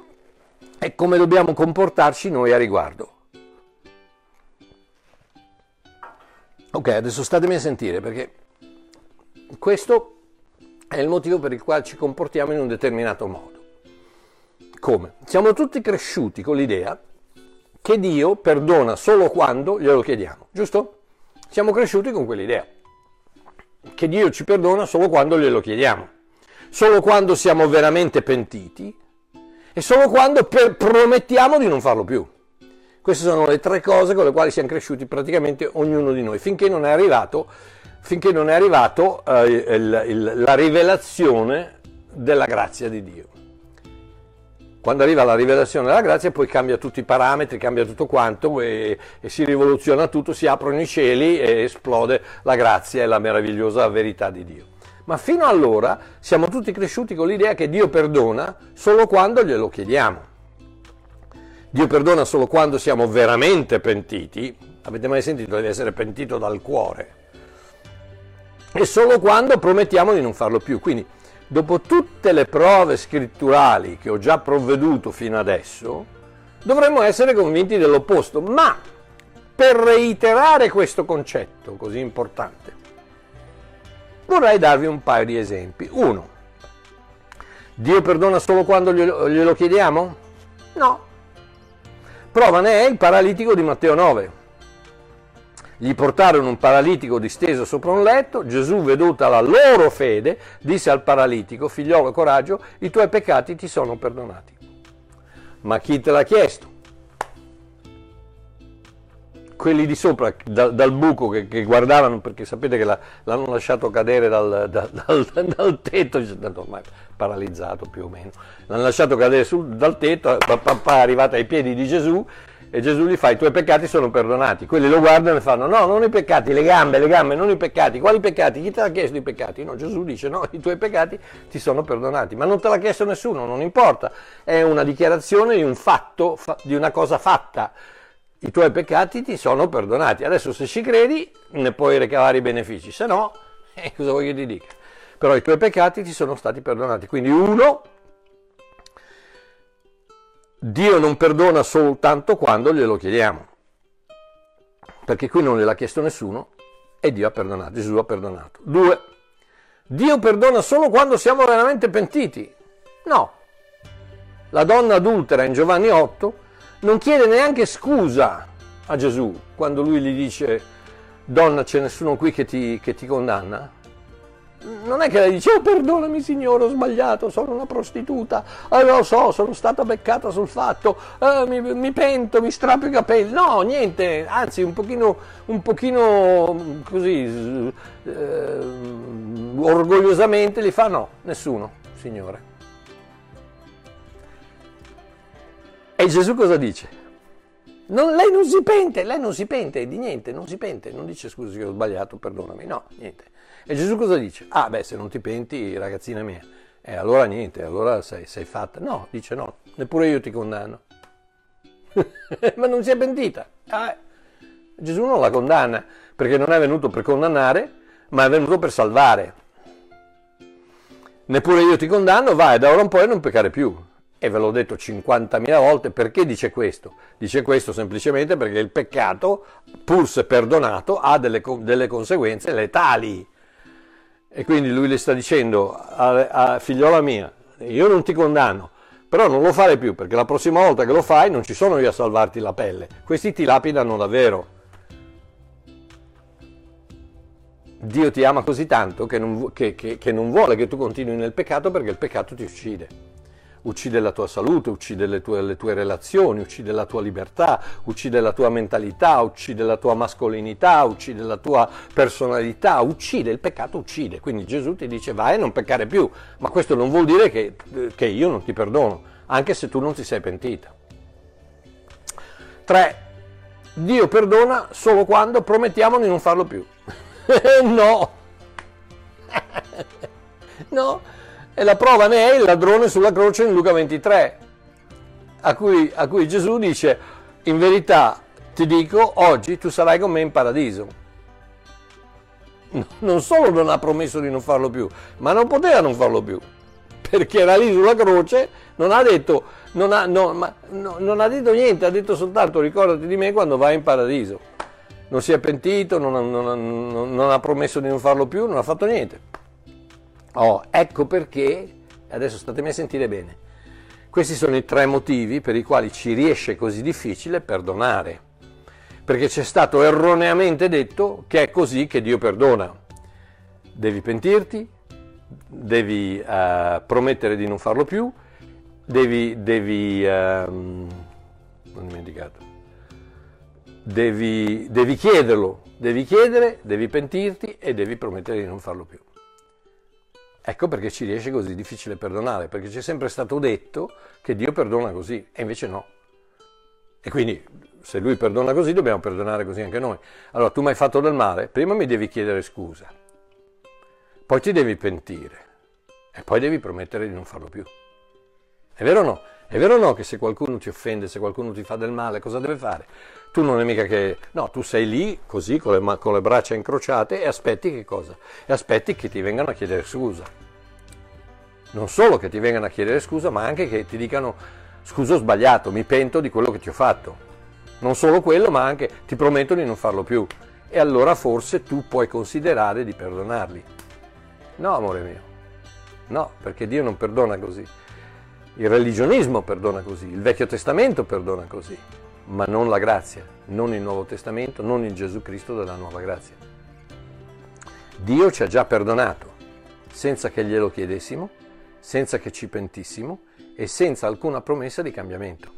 e come dobbiamo comportarci noi a riguardo. Ok, adesso statemi a sentire perché questo è il motivo per il quale ci comportiamo in un determinato modo. Come? Siamo tutti cresciuti con l'idea che Dio perdona solo quando glielo chiediamo, giusto? Siamo cresciuti con quell'idea che Dio ci perdona solo quando glielo chiediamo, solo quando siamo veramente pentiti e solo quando per, promettiamo di non farlo più. Queste sono le tre cose con le quali siamo cresciuti praticamente ognuno di noi, finché non è arrivato, non è arrivato eh, il, il, la rivelazione della grazia di Dio. Quando arriva la rivelazione della grazia poi cambia tutti i parametri, cambia tutto quanto e, e si rivoluziona tutto, si aprono i cieli e esplode la grazia e la meravigliosa verità di Dio. Ma fino allora siamo tutti cresciuti con l'idea che Dio perdona solo quando glielo chiediamo. Dio perdona solo quando siamo veramente pentiti. Avete mai sentito di essere pentito dal cuore? e solo quando promettiamo di non farlo più. Quindi, dopo tutte le prove scritturali che ho già provveduto fino adesso, dovremmo essere convinti dell'opposto. Ma per reiterare questo concetto così importante, vorrei darvi un paio di esempi. Uno, Dio perdona solo quando glielo, chiediamo? No. Prova ne è il paralitico di Matteo 9 gli portarono un paralitico disteso sopra un letto, Gesù, veduta la loro fede, disse al paralitico, figliolo, coraggio, i tuoi peccati ti sono perdonati. Ma chi te l'ha chiesto? Quelli di sopra, da, dal buco che, che, guardavano, perché sapete che la, l'hanno lasciato cadere dal, dal, dal tetto, ormai paralizzato più o meno, l'hanno lasciato cadere sul, dal tetto, papà è arrivata ai piedi di Gesù e Gesù gli fa i tuoi peccati sono perdonati. Quelli lo guardano e fanno no, non i peccati, le gambe, le gambe, non i peccati. Quali peccati? Chi te l'ha chiesto i peccati? No, Gesù dice no, i tuoi peccati ti sono perdonati, ma non te l'ha chiesto nessuno, non importa. È una dichiarazione di un fatto, di una cosa fatta. I tuoi peccati ti sono perdonati. Adesso se ci credi ne puoi ricavare i benefici, se no, eh, cosa vuoi che ti dica? Però i tuoi peccati ti sono stati perdonati. Quindi uno, Dio non perdona soltanto quando glielo chiediamo, perché qui non gliel'ha chiesto nessuno e Dio ha perdonato, Gesù ha perdonato. Due, Dio perdona solo quando siamo veramente pentiti. No, la donna adultera in Giovanni 8 non chiede neanche scusa a Gesù quando lui gli dice donna c'è nessuno qui che ti, che ti condanna non è che lei dice, oh perdonami signore, ho sbagliato, sono una prostituta, eh, lo so, sono stata beccata sul fatto, eh, mi, mi, pento, mi strappo i capelli. No, niente, anzi un pochino, un pochino così, eh, orgogliosamente gli fa no, nessuno, signore. E Gesù cosa dice? Non, lei non si pente, lei non si pente di niente, non si pente, non dice scusi che ho sbagliato, perdonami, no, niente. E Gesù cosa dice? Ah beh, se non ti penti, ragazzina mia, eh, allora niente, allora sei, sei fatta. No, dice no, neppure io ti condanno. Ma non si è pentita. Ah, Gesù non la condanna, perché non è venuto per condannare, ma è venuto per salvare. Neppure io ti condanno, vai, da ora in poi non peccare più. E ve l'ho detto 50.000 volte, perché dice questo? Dice questo semplicemente perché il peccato, pur se perdonato, ha delle, delle conseguenze letali. E quindi lui le sta dicendo a, a figliola mia, io non ti condanno, però non lo fare più perché la prossima volta che lo fai non ci sono io a salvarti la pelle, questi ti lapidano davvero. Dio ti ama così tanto che non, che, che, che non vuole che tu continui nel peccato perché il peccato ti uccide uccide la tua salute, uccide le tue, le tue, relazioni, uccide la tua libertà, uccide la tua mentalità, uccide la tua mascolinità, uccide la tua personalità, uccide, il peccato uccide. Quindi Gesù ti dice vai a non peccare più, ma questo non vuol dire che, che io non ti perdono, anche se tu non ti sei pentita. 3. Dio perdona solo quando promettiamo di non farlo più. no! no! E la prova ne è il ladrone sulla croce in Luca 23, a cui, a cui Gesù dice, in verità ti dico, oggi tu sarai con me in paradiso. Non solo non ha promesso di non farlo più, ma non poteva non farlo più, perché era lì sulla croce, non ha detto, non ha, no, ma, no, non ha detto niente, ha detto soltanto ricordati di me quando vai in paradiso. Non si è pentito, non, non, non ha promesso di non farlo più, non ha fatto niente. Oh, ecco perché, adesso statemi a sentire bene, questi sono i tre motivi per i quali ci riesce così difficile perdonare. Perché c'è stato erroneamente detto che è così che Dio perdona. Devi pentirti, devi uh, promettere di non farlo più, devi, devi dimenticato, devi, devi chiederlo, devi chiedere, devi pentirti e devi promettere di non farlo più. Ecco perché ci riesce così difficile perdonare, perché ci è sempre stato detto che Dio perdona così, e invece no. E quindi se Lui perdona così, dobbiamo perdonare così anche noi. Allora tu mi hai fatto del male, prima mi devi chiedere scusa, poi ti devi pentire e poi devi promettere di non farlo più. È vero o no? È vero o no che se qualcuno ti offende, se qualcuno ti fa del male, cosa deve fare? Tu non è mica che... No, tu sei lì così con le, con le braccia incrociate e aspetti che cosa? E aspetti che ti vengano a chiedere scusa. Non solo che ti vengano a chiedere scusa, ma anche che ti dicano scusa ho sbagliato, mi pento di quello che ti ho fatto. Non solo quello, ma anche ti prometto di non farlo più. E allora forse tu puoi considerare di perdonarli. No, amore mio. No, perché Dio non perdona così. Il religionismo perdona così, il Vecchio Testamento perdona così, ma non la grazia, non il Nuovo Testamento, non il Gesù Cristo della nuova grazia. Dio ci ha già perdonato, senza che glielo chiedessimo, senza che ci pentissimo e senza alcuna promessa di cambiamento.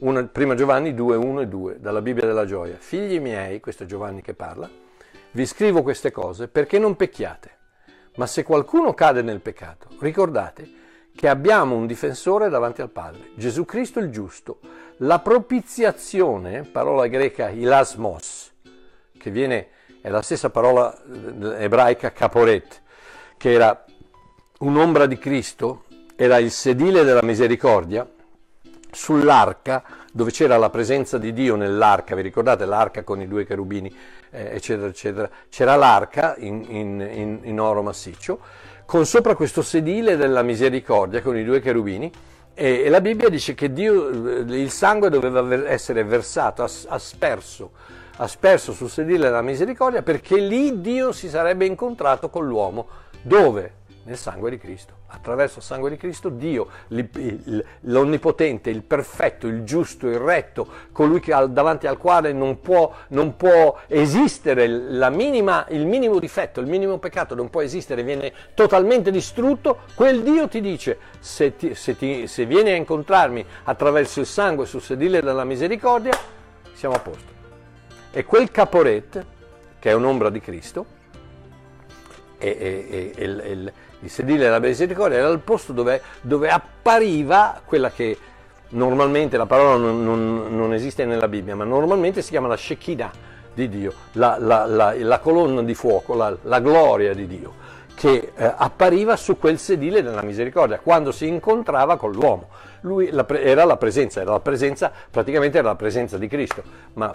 Una, prima Giovanni 2, 1 e 2, dalla Bibbia della gioia. Figli miei, questo è Giovanni che parla, vi scrivo queste cose perché non pecchiate. Ma se qualcuno cade nel peccato, ricordate che abbiamo un difensore davanti al Padre, Gesù Cristo il giusto. La propiziazione, parola greca ilasmos, che viene, è la stessa parola eh, ebraica caporet, che era un'ombra di Cristo, era il sedile della misericordia, sull'arca dove c'era la presenza di Dio nell'arca, vi ricordate? L'arca con i due cherubini, eh, eccetera, eccetera, c'era l'arca in, in, in, in, oro massiccio, con sopra questo sedile della misericordia con i due cherubini, e, e la Bibbia dice che Dio, eh, il sangue doveva essere versato, asperso, asperso sul sedile della misericordia, perché lì Dio si sarebbe incontrato con l'uomo. Dove? Nel sangue di Cristo. Attraverso il sangue di Cristo Dio, l'onnipotente, il perfetto, il giusto, il retto, colui davanti al quale non può, non può esistere minima, il minimo difetto, il minimo peccato, non può esistere, viene totalmente distrutto, quel Dio ti dice, se, ti, se, ti, se vieni a incontrarmi attraverso il sangue sul sedile della misericordia, siamo a posto. E quel caporet, che è un'ombra di Cristo, e, e, e il, il sedile della misericordia era il posto dove, dove, appariva quella che normalmente, la parola non, non, non, esiste nella Bibbia, ma normalmente si chiama la Shekinah di Dio, la, la, la, la colonna di fuoco, la, gloria di Dio, che eh, appariva su quel sedile della misericordia, quando si incontrava con l'uomo. Lui era la presenza, era la presenza, praticamente era la presenza di Cristo, ma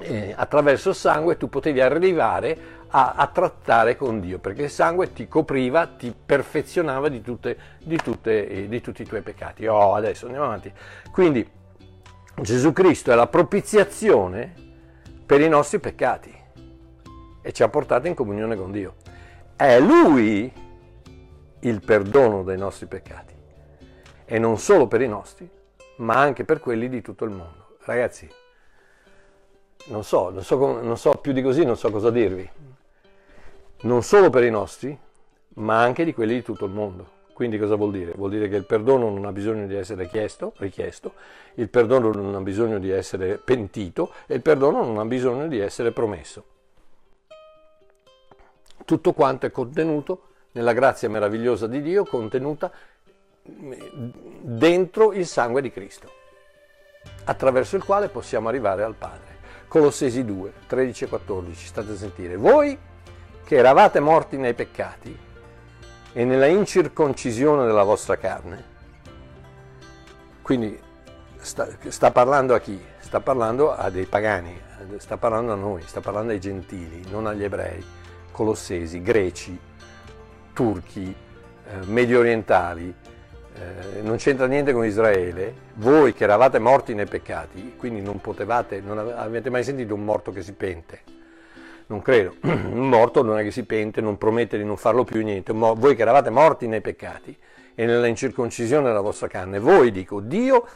eh, attraverso il sangue tu potevi arrivare a, a, trattare con Dio, perché il sangue ti copriva, ti perfezionava di, tutte, di, tutte, eh, di tutti i tuoi peccati. Oh, adesso andiamo avanti. Quindi Gesù Cristo è la propiziazione per i nostri peccati e ci ha portato in comunione con Dio. È Lui il perdono dei nostri peccati e non solo per i nostri, ma anche per quelli di tutto il mondo. Ragazzi, non so, non so, non so più di così, non so cosa dirvi non solo per i nostri, ma anche di quelli di tutto il mondo. Quindi cosa vuol dire? Vuol dire che il perdono non ha bisogno di essere chiesto, richiesto, il perdono non ha bisogno di essere pentito e il perdono non ha bisogno di essere promesso. Tutto quanto è contenuto nella grazia meravigliosa di Dio, contenuta dentro il sangue di Cristo, attraverso il quale possiamo arrivare al Padre. Colossesi 2, 13 e 14, state a sentire. Voi che eravate morti nei peccati e nella incirconcisione della vostra carne. Quindi sta, sta, parlando a chi? Sta parlando a dei pagani, sta parlando a noi, sta parlando ai gentili, non agli ebrei, colossesi, greci, turchi, eh, medio orientali, eh, non c'entra niente con Israele, voi che eravate morti nei peccati, quindi non potevate, non avete mai sentito un morto che si pente non credo. Un morto non è che si pente, non promette di non farlo più niente. Voi che eravate morti nei peccati e nella incirconcisione della vostra carne, voi dico, Dio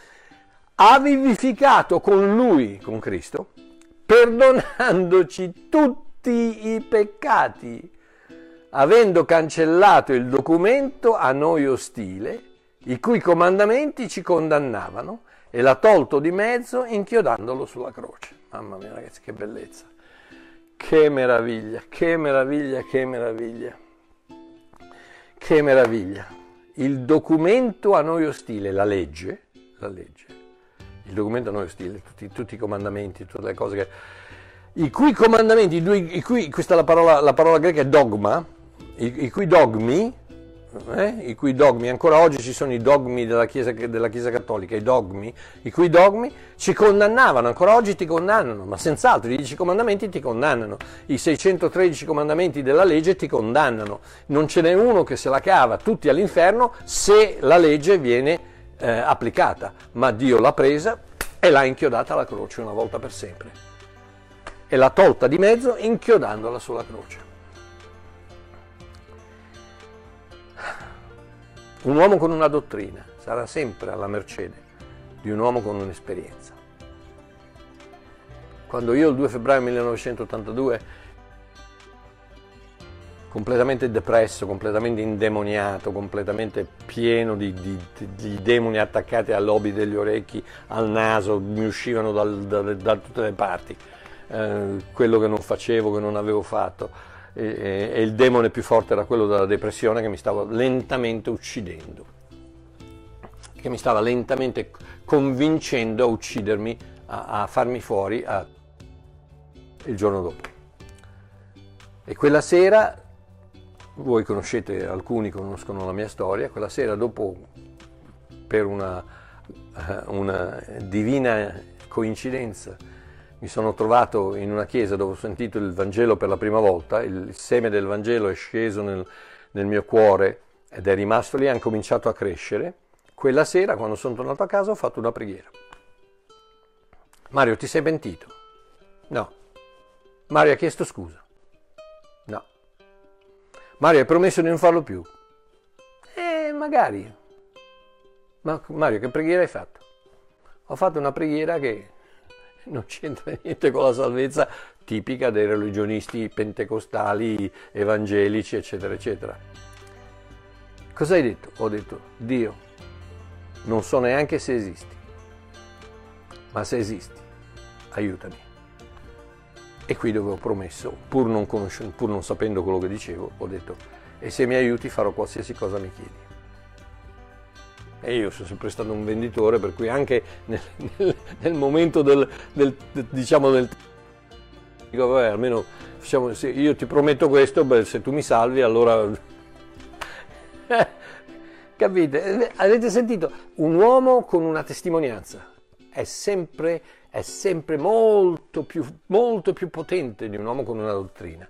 ha vivificato con Lui, con Cristo, perdonandoci tutti i peccati, avendo cancellato il documento a noi ostile, i cui comandamenti ci condannavano, e l'ha tolto di mezzo inchiodandolo sulla croce. Mamma mia ragazzi, che bellezza. Che meraviglia, che meraviglia, che meraviglia. Che meraviglia. Il documento a noi ostile, la legge, la legge, il documento a noi ostile, tutti, tutti i comandamenti, tutte le cose che... I cui comandamenti, i cui, questa è la parola, la parola greca è dogma, i, i cui dogmi, eh, i cui dogmi, ancora oggi ci sono i dogmi della Chiesa, della Chiesa, Cattolica, i dogmi, i cui dogmi ci condannavano, ancora oggi ti condannano, ma senz'altro i dieci comandamenti ti condannano, i 613 comandamenti della legge ti condannano, non ce n'è uno che se la cava tutti all'inferno se la legge viene eh, applicata, ma Dio l'ha presa e l'ha inchiodata alla croce una volta per sempre. E l'ha tolta di mezzo inchiodandola sulla croce. Un uomo con una dottrina sarà sempre alla mercede di un uomo con un'esperienza. Quando io il 2 febbraio 1982, completamente depresso, completamente indemoniato, completamente pieno di, di, di demoni attaccati al lobby degli orecchi, al naso, mi uscivano dal, da, da, tutte le parti, eh, quello che non facevo, che non avevo fatto e, e il demone più forte era quello della depressione che mi stava lentamente uccidendo, che mi stava lentamente convincendo a uccidermi, a, a farmi fuori a, il giorno dopo. E quella sera, voi conoscete, alcuni conoscono la mia storia, quella sera dopo, per una, una divina coincidenza, mi sono trovato in una chiesa dove ho sentito il Vangelo per la prima volta, il seme del Vangelo è sceso nel, nel mio cuore ed è rimasto lì, ha cominciato a crescere. Quella sera, quando sono tornato a casa, ho fatto una preghiera. Mario, ti sei pentito? No. Mario ha chiesto scusa? No. Mario hai promesso di non farlo più? Eh, magari. Ma Mario, che preghiera hai fatto? Ho fatto una preghiera che non c'entra niente con la salvezza tipica dei religionisti pentecostali, evangelici, eccetera, eccetera. Cosa hai detto? Ho detto, Dio, non so neanche se esisti, ma se esisti, aiutami. E qui dove ho promesso, pur non, pur non sapendo quello che dicevo, ho detto, e se mi aiuti farò qualsiasi cosa mi chiedi. E io sono sempre stato un venditore, per cui anche nel, nel, nel momento del, del, diciamo del dico, vabbè, almeno diciamo, io ti prometto questo, beh, se tu mi salvi allora... Capite? Avete sentito? Un uomo con una testimonianza è sempre, è sempre molto, più, molto più potente di un uomo con una dottrina.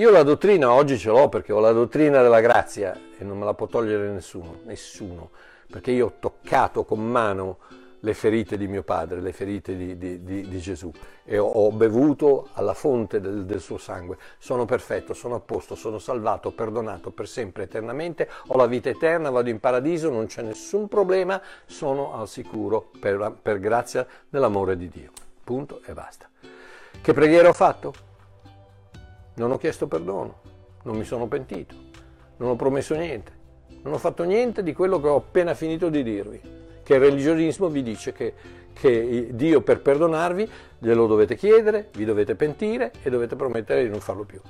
Io la dottrina oggi ce l'ho perché ho la dottrina della grazia e non me la può togliere nessuno, nessuno, perché io ho toccato con mano le ferite di mio padre, le ferite di, di, di, di Gesù e ho, bevuto alla fonte del, del, suo sangue. Sono perfetto, sono a posto, sono salvato, perdonato per sempre, eternamente, ho la vita eterna, vado in paradiso, non c'è nessun problema, sono al sicuro per, per grazia dell'amore di Dio. Punto e basta. Che preghiera ho fatto? Non ho chiesto perdono, non mi sono pentito, non ho promesso niente, non ho fatto niente di quello che ho appena finito di dirvi, che il religionismo vi dice che, che Dio per perdonarvi glielo dovete chiedere, vi dovete pentire e dovete promettere di non farlo più.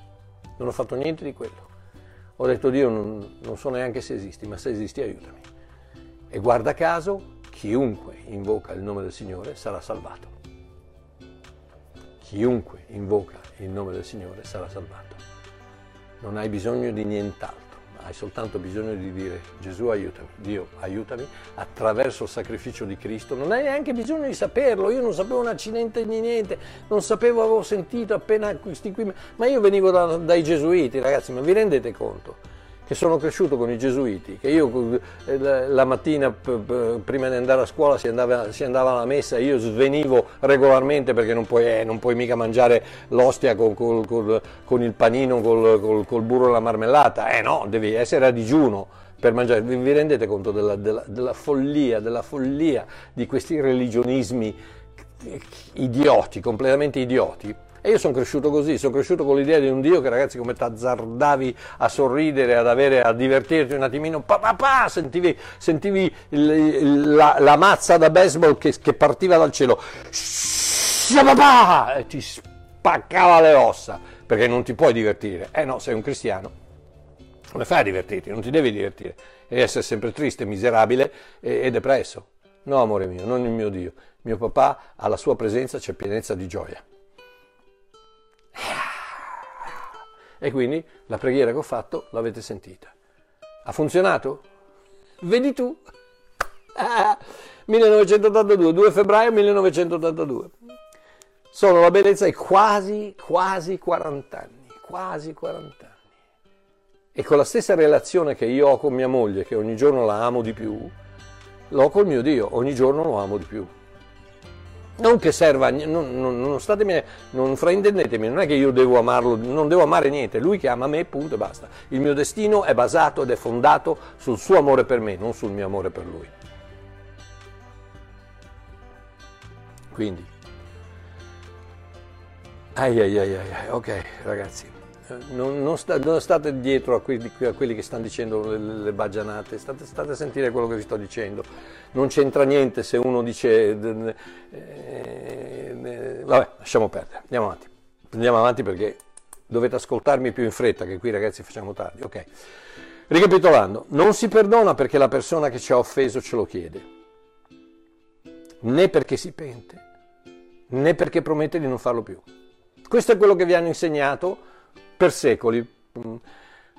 Non ho fatto niente di quello. Ho detto Dio non, non so neanche se esisti, ma se esisti aiutami. E guarda caso, chiunque invoca il nome del Signore sarà salvato. Chiunque invoca il nome del Signore sarà salvato. Non hai bisogno di nient'altro, hai soltanto bisogno di dire Gesù aiutami, Dio aiutami attraverso il sacrificio di Cristo. Non hai neanche bisogno di saperlo, io non sapevo un accidente di niente, non sapevo, avevo sentito appena questi qui, ma io venivo da, dai gesuiti, ragazzi, ma vi rendete conto? Che sono cresciuto con i gesuiti, che io eh, la mattina prima di andare a scuola si andava, si andava alla messa, io svenivo regolarmente perché non puoi, eh, non puoi mica mangiare l'ostia con, con, con, con il panino, col, col, burro e la marmellata, eh no, devi essere a digiuno per mangiare, vi, vi rendete conto della, della, della follia, della follia di questi religionismi idioti, completamente idioti? E io sono cresciuto così, sono cresciuto con l'idea di un Dio che ragazzi come ti azzardavi a sorridere, ad avere, a divertirti un attimino, pa, pa, pa sentivi, sentivi il, la, la, mazza da baseball che, che partiva dal cielo, e ti spaccava le ossa, perché non ti puoi divertire. Eh no, sei un cristiano, come fai a divertirti? Non ti devi divertire, devi essere sempre triste, miserabile e, e depresso. No, amore mio, non il mio Dio. Mio papà, alla sua presenza c'è pienezza di gioia. E quindi la preghiera che ho fatto l'avete sentita. Ha funzionato? Vedi tu. Ah, 1982, 2 febbraio 1982. Sono la bellezza di quasi, quasi 40 anni, quasi 40 anni. E con la stessa relazione che io ho con mia moglie, che ogni giorno la amo di più, l'ho col mio Dio, ogni giorno lo amo di più. Non che serva, non, non, non, statemi, non fraintendetemi, non è che io devo amarlo, non devo amare niente, lui che ama me, punto e basta. Il mio destino è basato ed è fondato sul suo amore per me, non sul mio amore per lui. Quindi, ai ai ai ai, ok ragazzi, non, non, sta, non, state dietro a quelli, a quelli, che stanno dicendo le, le baggianate, state, state, a sentire quello che vi sto dicendo. Non c'entra niente se uno dice... Eh, eh, vabbè, lasciamo perdere, andiamo avanti. Andiamo avanti perché dovete ascoltarmi più in fretta, che qui ragazzi facciamo tardi. Ok. Ricapitolando, non si perdona perché la persona che ci ha offeso ce lo chiede, né perché si pente, né perché promette di non farlo più. Questo è quello che vi hanno insegnato per secoli.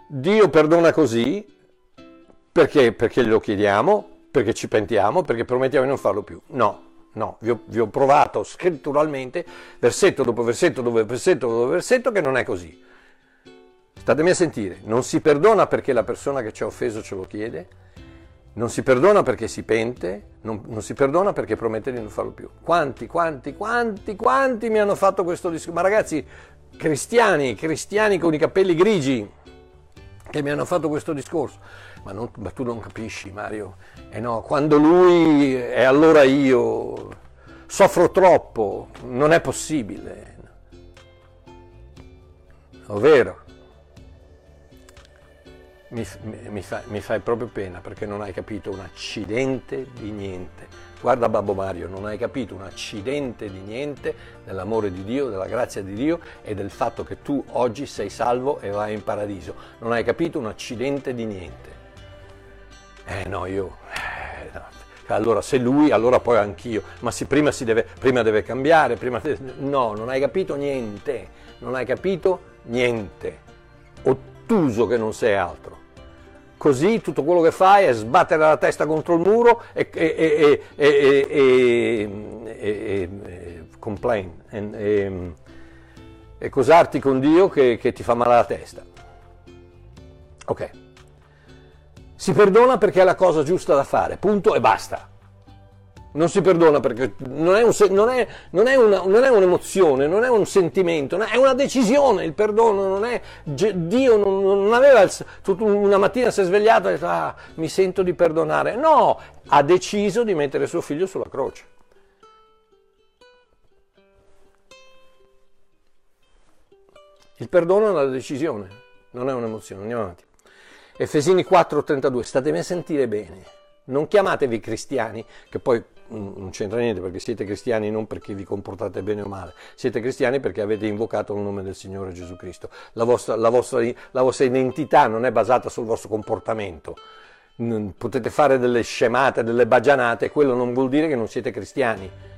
Dio perdona così perché, perché glielo chiediamo, perché ci pentiamo, perché promettiamo di non farlo più. No, no, vi ho, vi ho provato scritturalmente, versetto dopo versetto dopo versetto dopo versetto, che non è così. Statemi a sentire, non si perdona perché la persona che ci ha offeso ce lo chiede, non si perdona perché si pente, non, non, si perdona perché promette di non farlo più. Quanti, quanti, quanti, quanti mi hanno fatto questo discorso? Ma ragazzi, cristiani, cristiani con i capelli grigi che mi hanno fatto questo discorso. Ma, non, ma tu non capisci, Mario. Eh no, quando lui è allora io soffro troppo, non è possibile. Ovvero, mi, mi, fa, mi fai proprio pena perché non hai capito un accidente di niente Guarda Babbo Mario, non hai capito un accidente di niente dell'amore di Dio, della grazia di Dio e del fatto che tu oggi sei salvo e vai in paradiso. Non hai capito un accidente di niente. Eh no, io... Eh, no. Allora se lui, allora poi anch'io. Ma sì, prima, si deve, prima deve cambiare, prima... No, non hai capito niente. Non hai capito niente. Ottuso che non sei altro così tutto quello che fai è sbattere la testa contro il muro e, e, e, e complain e, e, cosarti con Dio che, che ti fa male la testa. Ok. Si perdona perché è la cosa giusta da fare, punto e basta non si perdona perché non è, un, non, è, non, è una, non è, un'emozione, non è un sentimento, è una decisione. Il perdono non è. Dio non, aveva. una mattina si è svegliato e ha detto: Ah, mi sento di perdonare. No, ha deciso di mettere suo figlio sulla croce. Il perdono è una decisione, non è un'emozione. Andiamo avanti. Efesini 4:32, statemi a sentire bene. Non chiamatevi cristiani, che poi non c'entra niente perché siete cristiani non perché vi comportate bene o male, siete cristiani perché avete invocato il nome del Signore Gesù Cristo. La vostra, la vostra, la vostra identità non è basata sul vostro comportamento. Potete fare delle scemate, delle bagianate, quello non vuol dire che non siete cristiani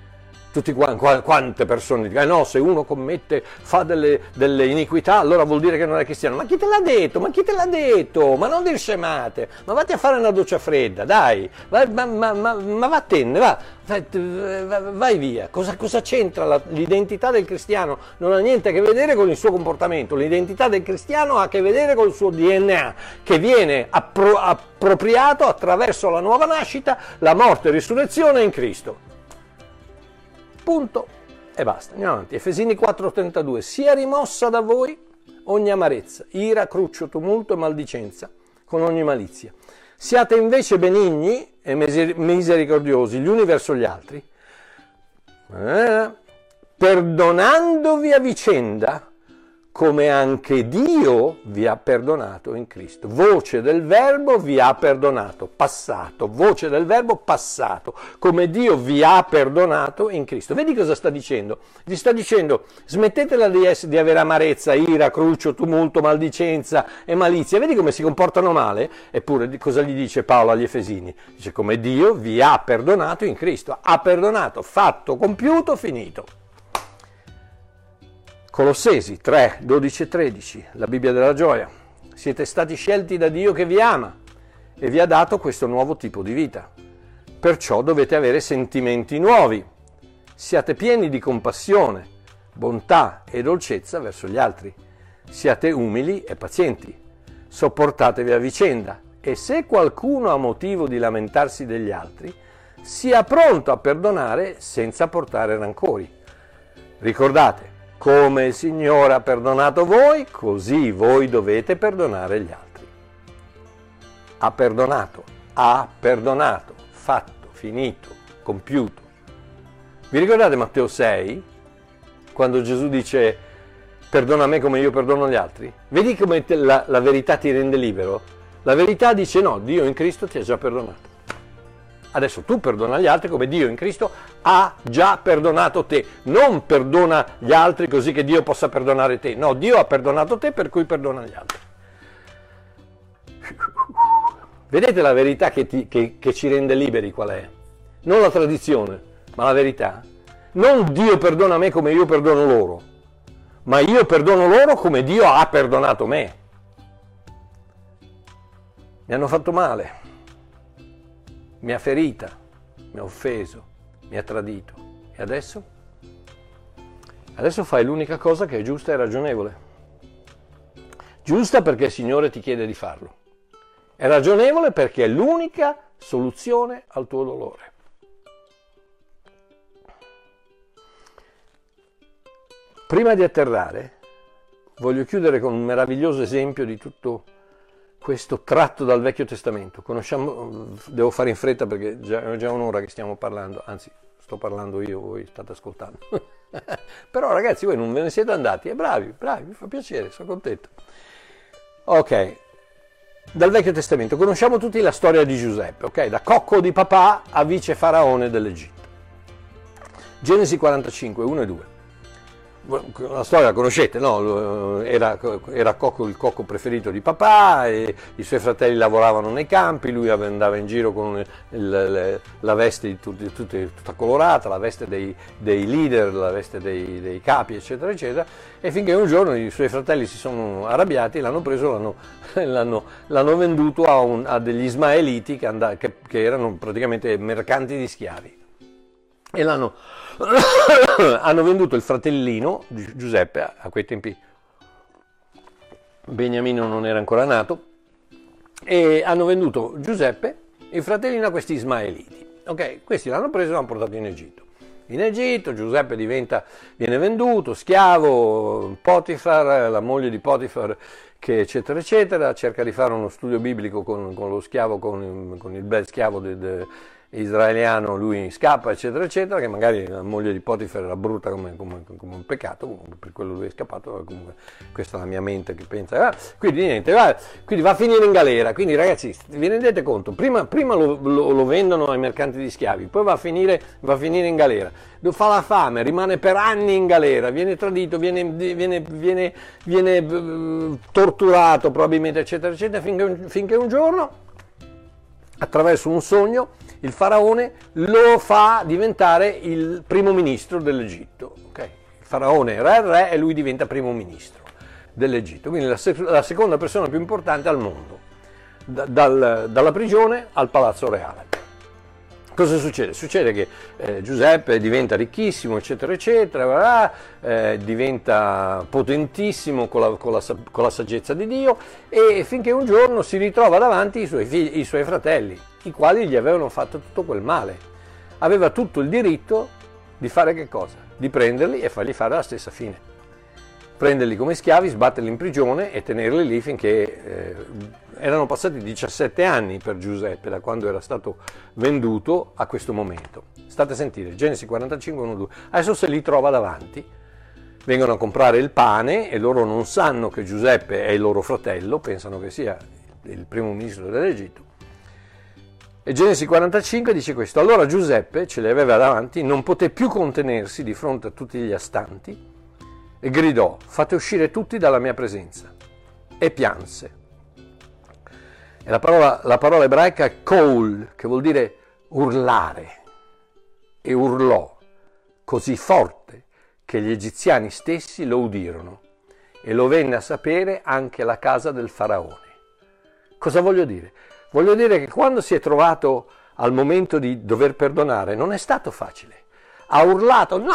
tutti quante persone dicono, eh no, se uno commette, fa delle, delle, iniquità, allora vuol dire che non è cristiano. Ma chi te l'ha detto? Ma chi te l'ha detto? Ma non dir scemate, ma vatti a fare una doccia fredda, dai, ma, ma, ma, ma vattene, va, vai, vai via. Cosa, cosa c'entra la, l'identità del cristiano? Non ha niente a che vedere con il suo comportamento, l'identità del cristiano ha a che vedere con il suo DNA, che viene appro- appropriato attraverso la nuova nascita, la morte e risurrezione in Cristo. Punto e basta. Andiamo avanti. Efesini 4:32. Sia rimossa da voi ogni amarezza, ira, cruccio, tumulto e maldicenza, con ogni malizia. Siate invece benigni e misericordiosi gli uni verso gli altri, eh, perdonandovi a vicenda come anche Dio vi ha perdonato in Cristo. Voce del verbo vi ha perdonato, passato, voce del verbo passato, come Dio vi ha perdonato in Cristo. Vedi cosa sta dicendo? Gli sta dicendo smettetela di, essere, di avere amarezza, ira, cruccio, tumulto, maldicenza e malizia. Vedi come si comportano male? Eppure cosa gli dice Paolo agli Efesini? Dice come Dio vi ha perdonato in Cristo. Ha perdonato, fatto, compiuto, finito. Colossesi 3, 12 e 13, la Bibbia della gioia. Siete stati scelti da Dio che vi ama e vi ha dato questo nuovo tipo di vita. Perciò dovete avere sentimenti nuovi. Siate pieni di compassione, bontà e dolcezza verso gli altri. Siate umili e pazienti. Sopportatevi a vicenda e se qualcuno ha motivo di lamentarsi degli altri, sia pronto a perdonare senza portare rancori. Ricordate, come il Signore ha perdonato voi, così voi dovete perdonare gli altri. Ha perdonato, ha perdonato, fatto, finito, compiuto. Vi ricordate Matteo 6, quando Gesù dice perdona me come io perdono gli altri? Vedi come la, la verità ti rende libero? La verità dice no, Dio in Cristo ti ha già perdonato. Adesso tu perdona gli altri come Dio in Cristo ha già perdonato te. Non perdona gli altri così che Dio possa perdonare te. No, Dio ha perdonato te per cui perdona gli altri. Vedete la verità che, ti, che, che ci rende liberi qual è? Non la tradizione, ma la verità. Non Dio perdona me come io perdono loro, ma io perdono loro come Dio ha perdonato me. Mi hanno fatto male mi ha ferita, mi ha offeso, mi ha tradito. E adesso? Adesso fai l'unica cosa che è giusta e ragionevole. Giusta perché il Signore ti chiede di farlo. È ragionevole perché è l'unica soluzione al tuo dolore. Prima di atterrare, voglio chiudere con un meraviglioso esempio di tutto questo tratto dal Vecchio Testamento. Conosciamo, devo fare in fretta perché già, è già un'ora che stiamo parlando, anzi sto parlando io, voi state ascoltando. Però ragazzi voi non ve ne siete andati, e bravi, bravi, mi fa piacere, sono contento. Ok, dal Vecchio Testamento conosciamo tutti la storia di Giuseppe, ok? Da cocco di papà a vice faraone dell'Egitto. Genesi 45, 1 e 2 la storia la conoscete, no? era, era cocco, il cocco preferito di papà, i suoi fratelli lavoravano nei campi, lui andava in giro con il, la veste tutti, tutti, tutta colorata, la veste dei, dei leader, la veste dei, dei, capi, eccetera, eccetera, e finché un giorno i suoi fratelli si sono arrabbiati, l'hanno preso, l'hanno, l'hanno, l'hanno venduto a, un, a, degli ismaeliti che, and- che, che erano praticamente mercanti di schiavi e l'hanno hanno venduto il fratellino Giuseppe a quei tempi Beniamino non era ancora nato e hanno venduto Giuseppe il fratellino a questi ismaeliti. Ok questi l'hanno preso e l'hanno portato in Egitto. In Egitto Giuseppe diventa, viene venduto schiavo Potifar la moglie di Potifar che eccetera eccetera cerca di fare uno studio biblico con, con lo schiavo con, con, il bel schiavo de, de, israeliano lui scappa eccetera eccetera che magari la moglie di Potifar era brutta come, come, come un peccato comunque per quello lui è scappato comunque questa è la mia mente che pensa ah, quindi niente va, quindi va a finire in galera. Quindi ragazzi vi rendete conto? Prima, prima lo, lo, lo, vendono ai mercanti di schiavi poi va a finire, va a finire in galera. Fa la fame rimane per anni in galera viene tradito viene, viene, viene, viene uh, torturato probabilmente eccetera eccetera finché, finché un giorno attraverso un sogno il faraone lo fa diventare il primo ministro dell'Egitto. Okay? Il faraone era il re e lui diventa primo ministro dell'Egitto, quindi la, sec- la seconda persona più importante al mondo, da- dal- dalla prigione al palazzo reale. Cosa succede? Succede che eh, Giuseppe diventa ricchissimo, eccetera, eccetera, eh, diventa potentissimo con la, con, la, con la, saggezza di Dio e finché un giorno si ritrova davanti i suoi, figli, i suoi fratelli, i quali gli avevano fatto tutto quel male. Aveva tutto il diritto di fare che cosa? Di prenderli e fargli fare la stessa fine prenderli come schiavi, sbatterli in prigione e tenerli lì finché eh, erano passati 17 anni per Giuseppe da quando era stato venduto a questo momento. State a sentire, Genesi 45, 1, 2. Adesso se li trova davanti, vengono a comprare il pane e loro non sanno che Giuseppe è il loro fratello, pensano che sia il primo ministro dell'Egitto. E Genesi 45 dice questo, allora Giuseppe, ce li aveva davanti, non poté più contenersi di fronte a tutti gli astanti e gridò, fate uscire tutti dalla mia presenza. E pianse. E la parola, la parola ebraica è kol, che vuol dire urlare. E urlò così forte che gli egiziani stessi lo udirono e lo venne a sapere anche la casa del faraone. Cosa voglio dire? Voglio dire che quando si è trovato al momento di dover perdonare non è stato facile. Ha urlato, no,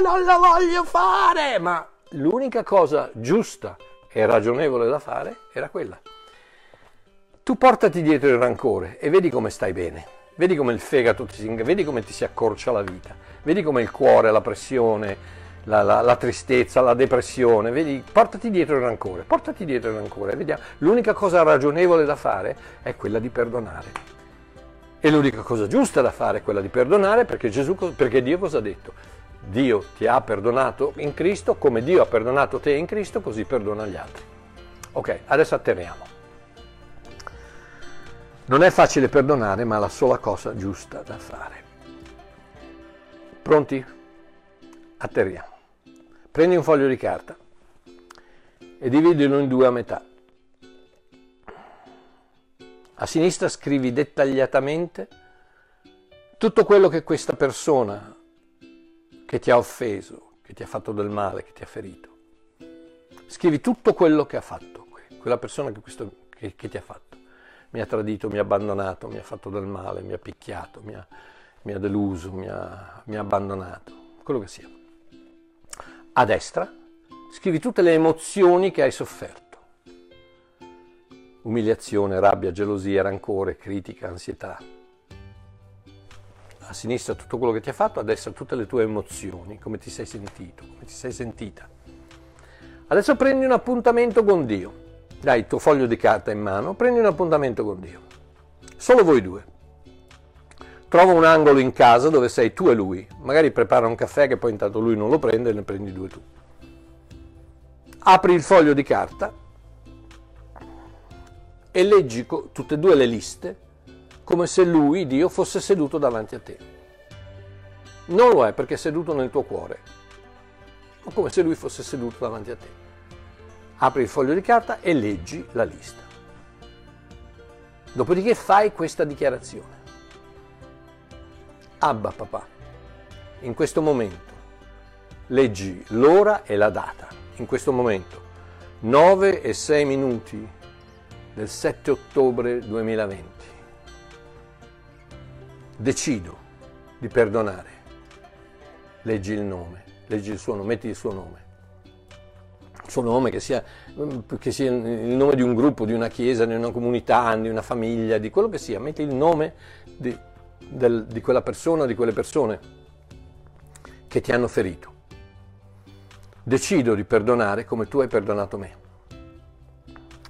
non lo voglio fare, ma l'unica cosa giusta e ragionevole da fare era quella. Tu portati dietro il rancore e vedi come stai bene, vedi come il fegato ti si, vedi come ti si accorcia la vita, vedi come il cuore, la pressione, la, la, la, tristezza, la depressione, vedi, portati dietro il rancore, portati dietro il rancore, vediamo. L'unica cosa ragionevole da fare è quella di perdonare. E l'unica cosa giusta da fare è quella di perdonare perché, Gesù, perché Dio cosa ha detto? Dio ti ha perdonato in Cristo, come Dio ha perdonato te in Cristo, così perdona gli altri. Ok, adesso atterriamo. Non è facile perdonare, ma è la sola cosa giusta da fare. Pronti? Atterriamo. Prendi un foglio di carta e dividilo in due a metà. A sinistra scrivi dettagliatamente tutto quello che questa persona che ti ha offeso, che ti ha fatto del male, che ti ha ferito. Scrivi tutto quello che ha fatto, quella persona che, questo, che, che ti ha fatto mi ha tradito, mi ha abbandonato, mi ha fatto del male, mi ha picchiato, mi ha, mi ha deluso, mi ha, mi ha abbandonato, quello che sia. A destra scrivi tutte le emozioni che hai sofferto. Umiliazione, rabbia, gelosia, rancore, critica, ansietà. A sinistra tutto quello che ti ha fatto, a destra tutte le tue emozioni, come ti sei sentito, come ti sei sentita. Adesso prendi un appuntamento con Dio dai il tuo foglio di carta in mano, prendi un appuntamento con Dio. Solo voi due. Trova un angolo in casa dove sei tu e lui. Magari prepara un caffè che poi intanto lui non lo prende e ne prendi due tu. Apri il foglio di carta e leggi tutte e due le liste come se lui, Dio, fosse seduto davanti a te. Non lo è perché è seduto nel tuo cuore, ma come se lui fosse seduto davanti a te apri il foglio di carta e leggi la lista. Dopodiché fai questa dichiarazione. Abba papà, in questo momento leggi l'ora e la data, in questo momento 9 e 6 minuti del 7 ottobre 2020. Decido di perdonare. Leggi il nome, leggi il suo nome, metti il suo nome suo nome, che sia, che sia, il nome di un gruppo, di una chiesa, di una comunità, di una famiglia, di quello che sia, metti il nome di, del, di quella persona, di quelle persone che ti hanno ferito. Decido di perdonare come tu hai perdonato me.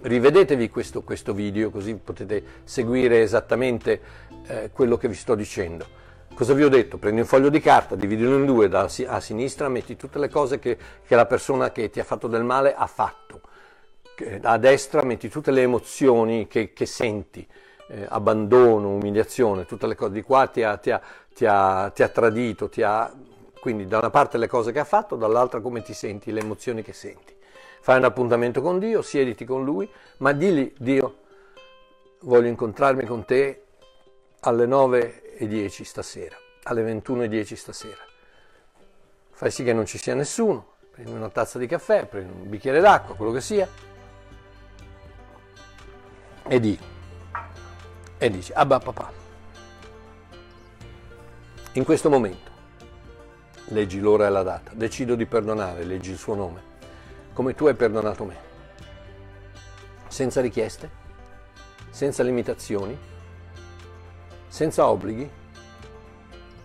Rivedetevi questo, questo video così potete seguire esattamente eh, quello che vi sto dicendo. Cosa vi ho detto? Prendi un foglio di carta, dividilo in due, da a sinistra metti tutte le cose che, che la persona che ti ha fatto del male ha fatto, a destra metti tutte le emozioni che, che senti, eh, abbandono, umiliazione, tutte le cose di qua ti ha, ti ha, ti ha, ti ha tradito, quindi da una parte le cose che ha fatto, dall'altra come ti senti, le emozioni che senti. Fai un appuntamento con Dio, siediti con Lui, ma digli Dio, voglio incontrarmi con te alle 9 10 stasera, alle 21.10 stasera. Fai sì che non ci sia nessuno, prendi una tazza di caffè, prendi un bicchiere d'acqua, quello che sia, e di, e dici, Abba papà, in questo momento, leggi l'ora e la data, decido di perdonare, leggi il suo nome, come tu hai perdonato me, senza richieste, senza limitazioni, senza obblighi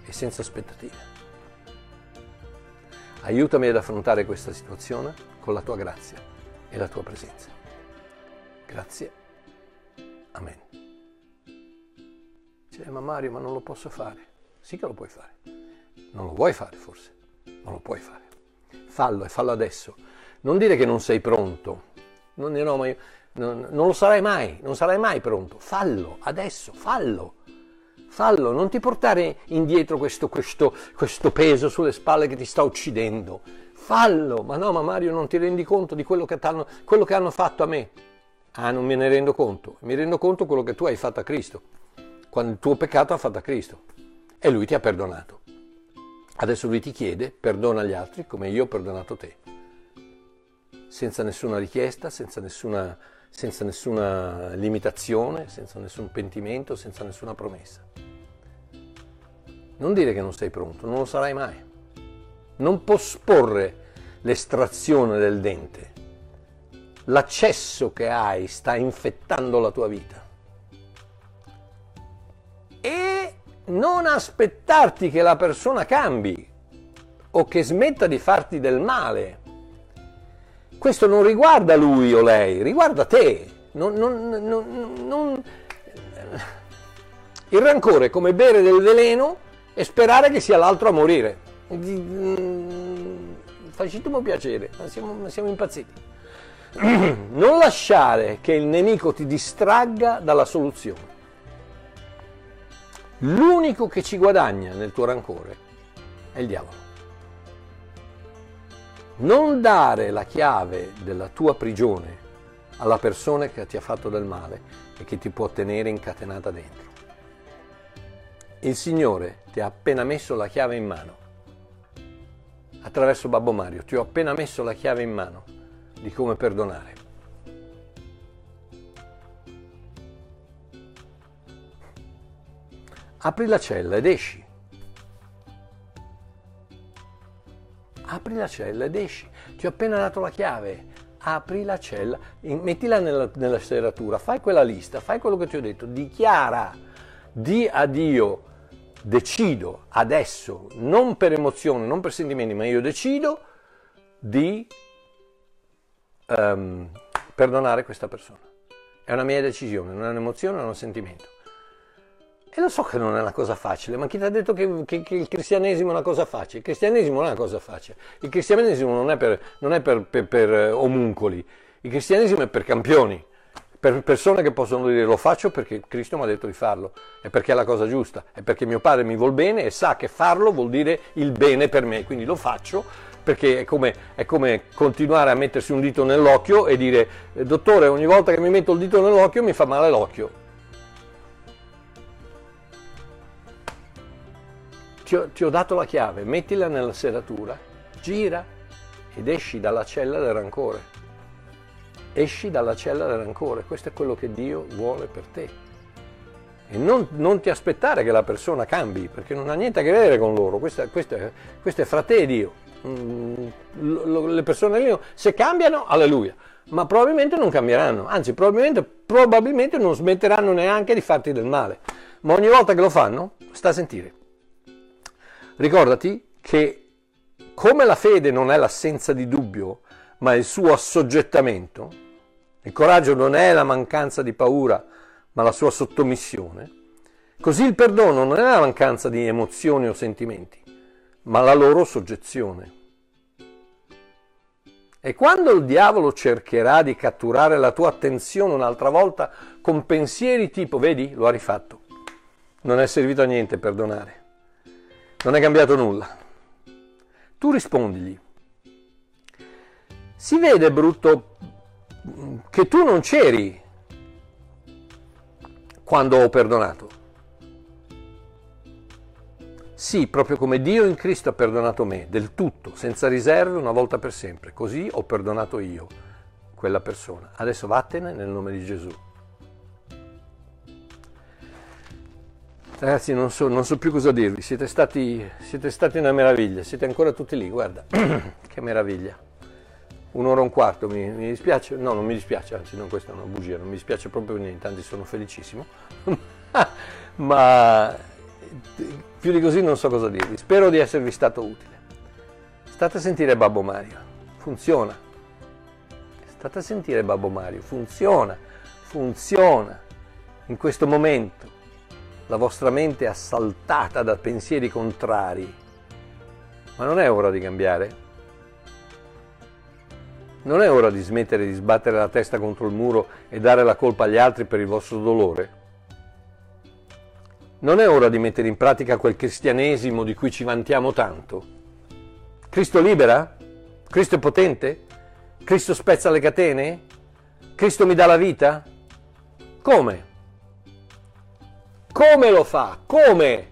e senza aspettative. Aiutami ad affrontare questa situazione con la tua grazia e la tua presenza. Grazie. Amen. Dice, ma Mario, ma non lo posso fare. Sì che lo puoi fare. Non lo vuoi fare forse, ma lo puoi fare. Fallo e fallo adesso. Non dire che non sei pronto. Non, no, ma io, non, non lo sarai mai, non sarai mai pronto. Fallo adesso, fallo. Fallo, non ti portare indietro questo, questo, questo peso sulle spalle che ti sta uccidendo. Fallo, ma no, ma Mario non ti rendi conto di quello che, quello che hanno fatto a me. Ah, non me ne rendo conto. Mi rendo conto di quello che tu hai fatto a Cristo, quando il tuo peccato ha fatto a Cristo. E lui ti ha perdonato. Adesso lui ti chiede, perdona gli altri come io ho perdonato te. Senza nessuna richiesta, senza nessuna senza nessuna limitazione, senza nessun pentimento, senza nessuna promessa. Non dire che non sei pronto, non lo sarai mai. Non posporre l'estrazione del dente. L'accesso che hai sta infettando la tua vita. E non aspettarti che la persona cambi o che smetta di farti del male. Questo non riguarda lui o lei, riguarda te. Non, non, non, il rancore è come bere del veleno e sperare che sia l'altro a morire. Mm, facitemi piacere, siamo, siamo impazziti. Non lasciare che il nemico ti distragga dalla soluzione. L'unico che ci guadagna nel tuo rancore è il diavolo. Non dare la chiave della tua prigione alla persona che ti ha fatto del male e che ti può tenere incatenata dentro. Il Signore ti ha appena messo la chiave in mano. Attraverso Babbo Mario ti ho appena messo la chiave in mano di come perdonare. Apri la cella ed esci. Apri la cella ed esci. Ti ho appena dato la chiave. Apri la cella, mettila nella, nella serratura, fai quella lista, fai quello che ti ho detto, dichiara, di a Dio, decido adesso, non per emozione, non per sentimenti, ma io decido di um, perdonare questa persona. È una mia decisione, non è un'emozione, non è un sentimento. E lo so che non è una cosa facile, ma chi ti ha detto che, che, che, il cristianesimo è una cosa facile? Il cristianesimo non è una cosa facile. Il cristianesimo non è per, non è per, per, per eh, omuncoli, il cristianesimo è per campioni, per persone che possono dire lo faccio perché Cristo mi ha detto di farlo, è perché è la cosa giusta, è perché mio padre mi vuol bene e sa che farlo vuol dire il bene per me, quindi lo faccio perché è come, è come continuare a mettersi un dito nell'occhio e dire dottore ogni volta che mi metto il dito nell'occhio mi fa male l'occhio ti ho, ti ho dato la chiave, mettila nella serratura, gira ed esci dalla cella del rancore. Esci dalla cella del rancore, questo è quello che Dio vuole per te. E non, non, ti aspettare che la persona cambi, perché non ha niente a che vedere con loro, questo, questo, questo è fra te e Dio. Mm, le persone lì, se cambiano, alleluia, ma probabilmente non cambieranno, anzi probabilmente, probabilmente non smetteranno neanche di farti del male. Ma ogni volta che lo fanno, sta a sentire. Ricordati che come la fede non è l'assenza di dubbio, ma il suo assoggettamento, il coraggio non è la mancanza di paura, ma la sua sottomissione, così il perdono non è la mancanza di emozioni o sentimenti, ma la loro soggezione. E quando il diavolo cercherà di catturare la tua attenzione un'altra volta con pensieri tipo, vedi, lo ha rifatto, non è servito a niente perdonare non è cambiato nulla. Tu rispondigli. Si vede brutto che tu non c'eri quando ho perdonato. Sì, proprio come Dio in Cristo ha perdonato me, del tutto, senza riserve, una volta per sempre. Così ho perdonato io quella persona. Adesso vattene nel nome di Gesù. Ragazzi, non so, non so, più cosa dirvi, siete stati, siete stati una meraviglia, siete ancora tutti lì, guarda, che meraviglia. Un'ora e un quarto, mi, mi, dispiace? No, non mi dispiace, anzi, non, questa è una bugia, non mi dispiace proprio niente, anzi sono felicissimo. Ma più di così non so cosa dirvi. Spero di esservi stato utile. State a sentire Babbo Mario, funziona. State a sentire Babbo Mario, funziona, funziona in questo momento la vostra mente è assaltata da pensieri contrari. Ma non è ora di cambiare? Non è ora di smettere di sbattere la testa contro il muro e dare la colpa agli altri per il vostro dolore? Non è ora di mettere in pratica quel cristianesimo di cui ci vantiamo tanto? Cristo libera? Cristo è potente? Cristo spezza le catene? Cristo mi dà la vita? Come? Come lo fa? Come?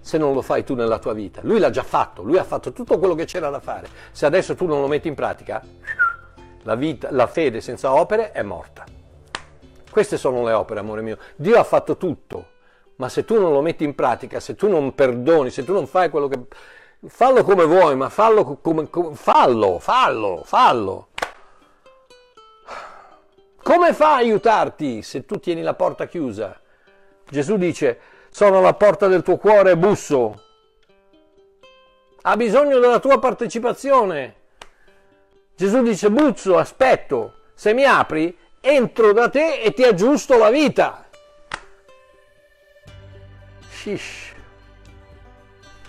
Se non lo fai tu nella tua vita. Lui l'ha già fatto, lui ha fatto tutto quello che c'era da fare. Se adesso tu non lo metti in pratica, La, vita, la fede senza opere è morta. Queste sono le opere, amore mio. Dio ha fatto tutto, ma se tu non lo metti in pratica, se tu non perdoni, se tu non fai quello che... Fallo come vuoi, ma fallo come... come fallo, fallo, fallo. Come fa a aiutarti se tu tieni la porta chiusa? Gesù dice, sono alla porta del tuo cuore busso. Ha bisogno della tua partecipazione. Gesù dice, buzzo, aspetto. Se mi apri, entro da te e ti aggiusto la vita. Shish.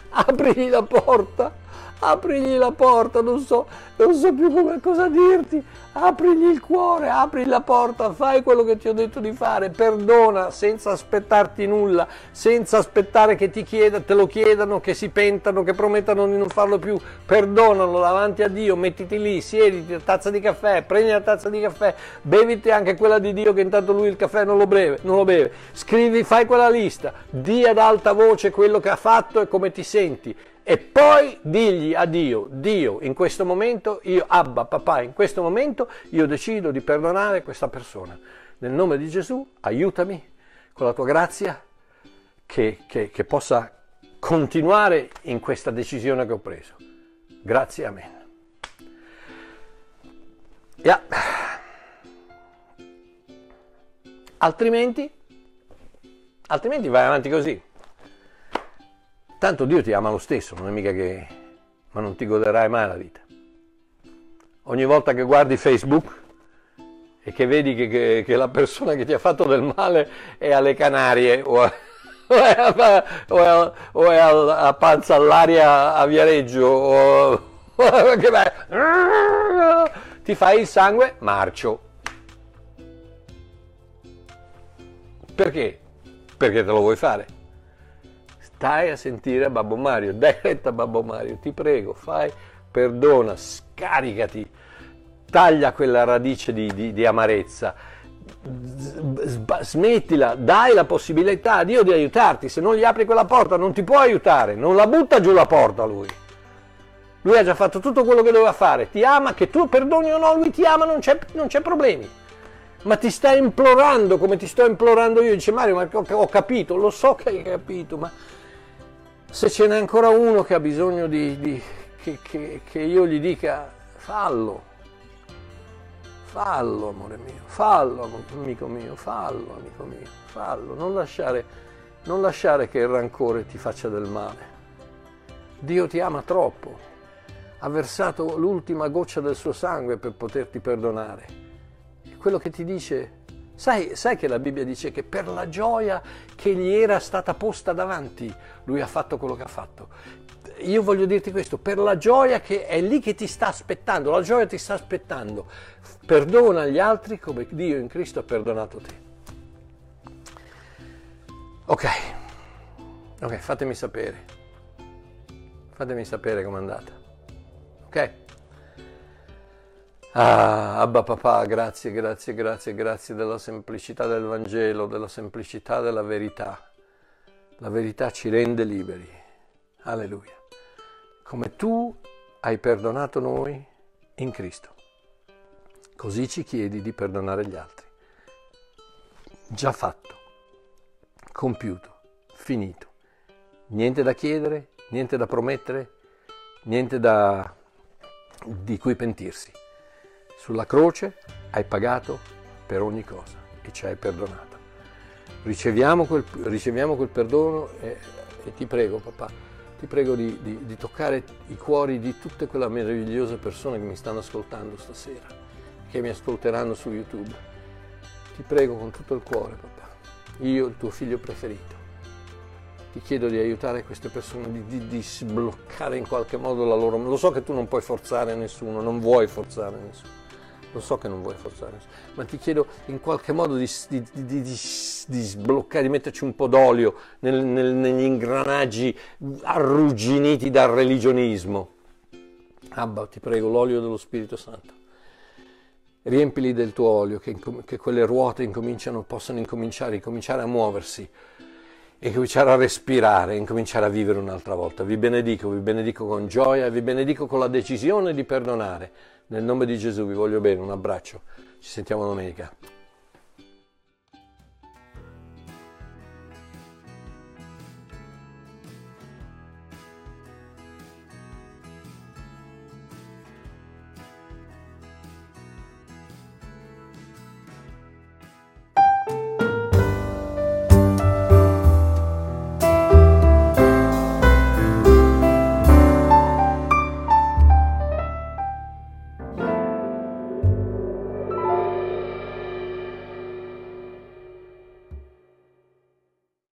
Aprigli la porta, aprigli la porta, non so, non so più come, cosa dirti. Aprigli il cuore, apri la porta, fai quello che ti ho detto di fare, perdona senza aspettarti nulla, senza aspettare che ti chieda, te lo chiedano, che si pentano, che promettano di non farlo più, perdonalo davanti a Dio, mettiti lì, siediti, tazza di caffè, prendi la tazza di caffè, beviti anche quella di Dio che intanto lui il caffè non lo beve, non lo beve. scrivi, fai quella lista, di ad alta voce quello che ha fatto e come ti senti e poi digli a Dio, Dio in questo momento, io, Abba, papà, in questo momento io decido di perdonare questa persona. Nel nome di Gesù aiutami con la tua grazia che, che, che possa continuare in questa decisione che ho preso. Grazie, amen. Yeah. Altrimenti, altrimenti vai avanti così. Tanto Dio ti ama lo stesso, non è mica che... ma non ti goderai mai la vita. Ogni volta che guardi Facebook e che vedi che, che, che la persona che ti ha fatto del male è alle Canarie o, a, o è, a, o è, a, o è a, a panza all'aria a Viareggio o, ti fai il sangue marcio. Perché? Perché te lo vuoi fare stai a sentire Babbo Mario, dai retta a Babbo Mario, ti prego, fai, perdona, scaricati, taglia quella radice di, di, di amarezza, smettila, dai la possibilità a Dio di aiutarti, se non gli apri quella porta non ti può aiutare, non la butta giù la porta lui. Lui ha già fatto tutto quello che doveva fare, ti ama, che tu perdoni o no, lui ti ama, non c'è, non c'è problemi. Ma ti sta implorando come ti sto implorando io. Dice Mario, ma ho capito, lo so che hai capito, ma se ce n'è ancora uno che ha bisogno di, di che, che, che io gli dica fallo, fallo amore mio, fallo amico mio, fallo amico mio, fallo, non lasciare, non lasciare che il rancore ti faccia del male. Dio ti ama troppo, ha versato l'ultima goccia del suo sangue per poterti perdonare. E quello che ti dice Sai, sai, che la Bibbia dice che per la gioia che gli era stata posta davanti, lui ha fatto quello che ha fatto. Io voglio dirti questo, per la gioia che è lì che ti sta aspettando, la gioia ti sta aspettando. Perdona gli altri come Dio in Cristo ha perdonato te. Ok, ok, fatemi sapere. Fatemi sapere com'è andata. Ok? Ah, Abba papà, grazie, grazie, grazie, grazie della semplicità del Vangelo, della semplicità della verità. La verità ci rende liberi. Alleluia. Come tu hai perdonato noi in Cristo. Così ci chiedi di perdonare gli altri. Già fatto, compiuto, finito. Niente da chiedere, niente da promettere, niente da, di cui pentirsi. Sulla croce hai pagato per ogni cosa e ci hai perdonato. Riceviamo quel, riceviamo quel perdono e, e, ti prego, papà, ti prego di, di, di toccare i cuori di tutte quelle meravigliose persone che mi stanno ascoltando stasera, che mi ascolteranno su YouTube. Ti prego con tutto il cuore, papà, io, il tuo figlio preferito ti chiedo di aiutare queste persone, di, di, di, sbloccare in qualche modo la loro... Lo so che tu non puoi forzare nessuno, non vuoi forzare nessuno, lo so che non vuoi forzare, ma ti chiedo in qualche modo di, di, di, di sbloccare, di metterci un po' d'olio nel, nel, negli ingranaggi arrugginiti dal religionismo. Abba, ti prego, l'olio dello Spirito Santo. Riempili del tuo olio, che, che quelle ruote possano incominciare, incominciare a muoversi e cominciare a respirare, incominciare a vivere un'altra volta. Vi benedico, vi benedico con gioia, vi benedico con la decisione di perdonare Nel nome di Gesù vi voglio bene, un abbraccio. Ci sentiamo domenica.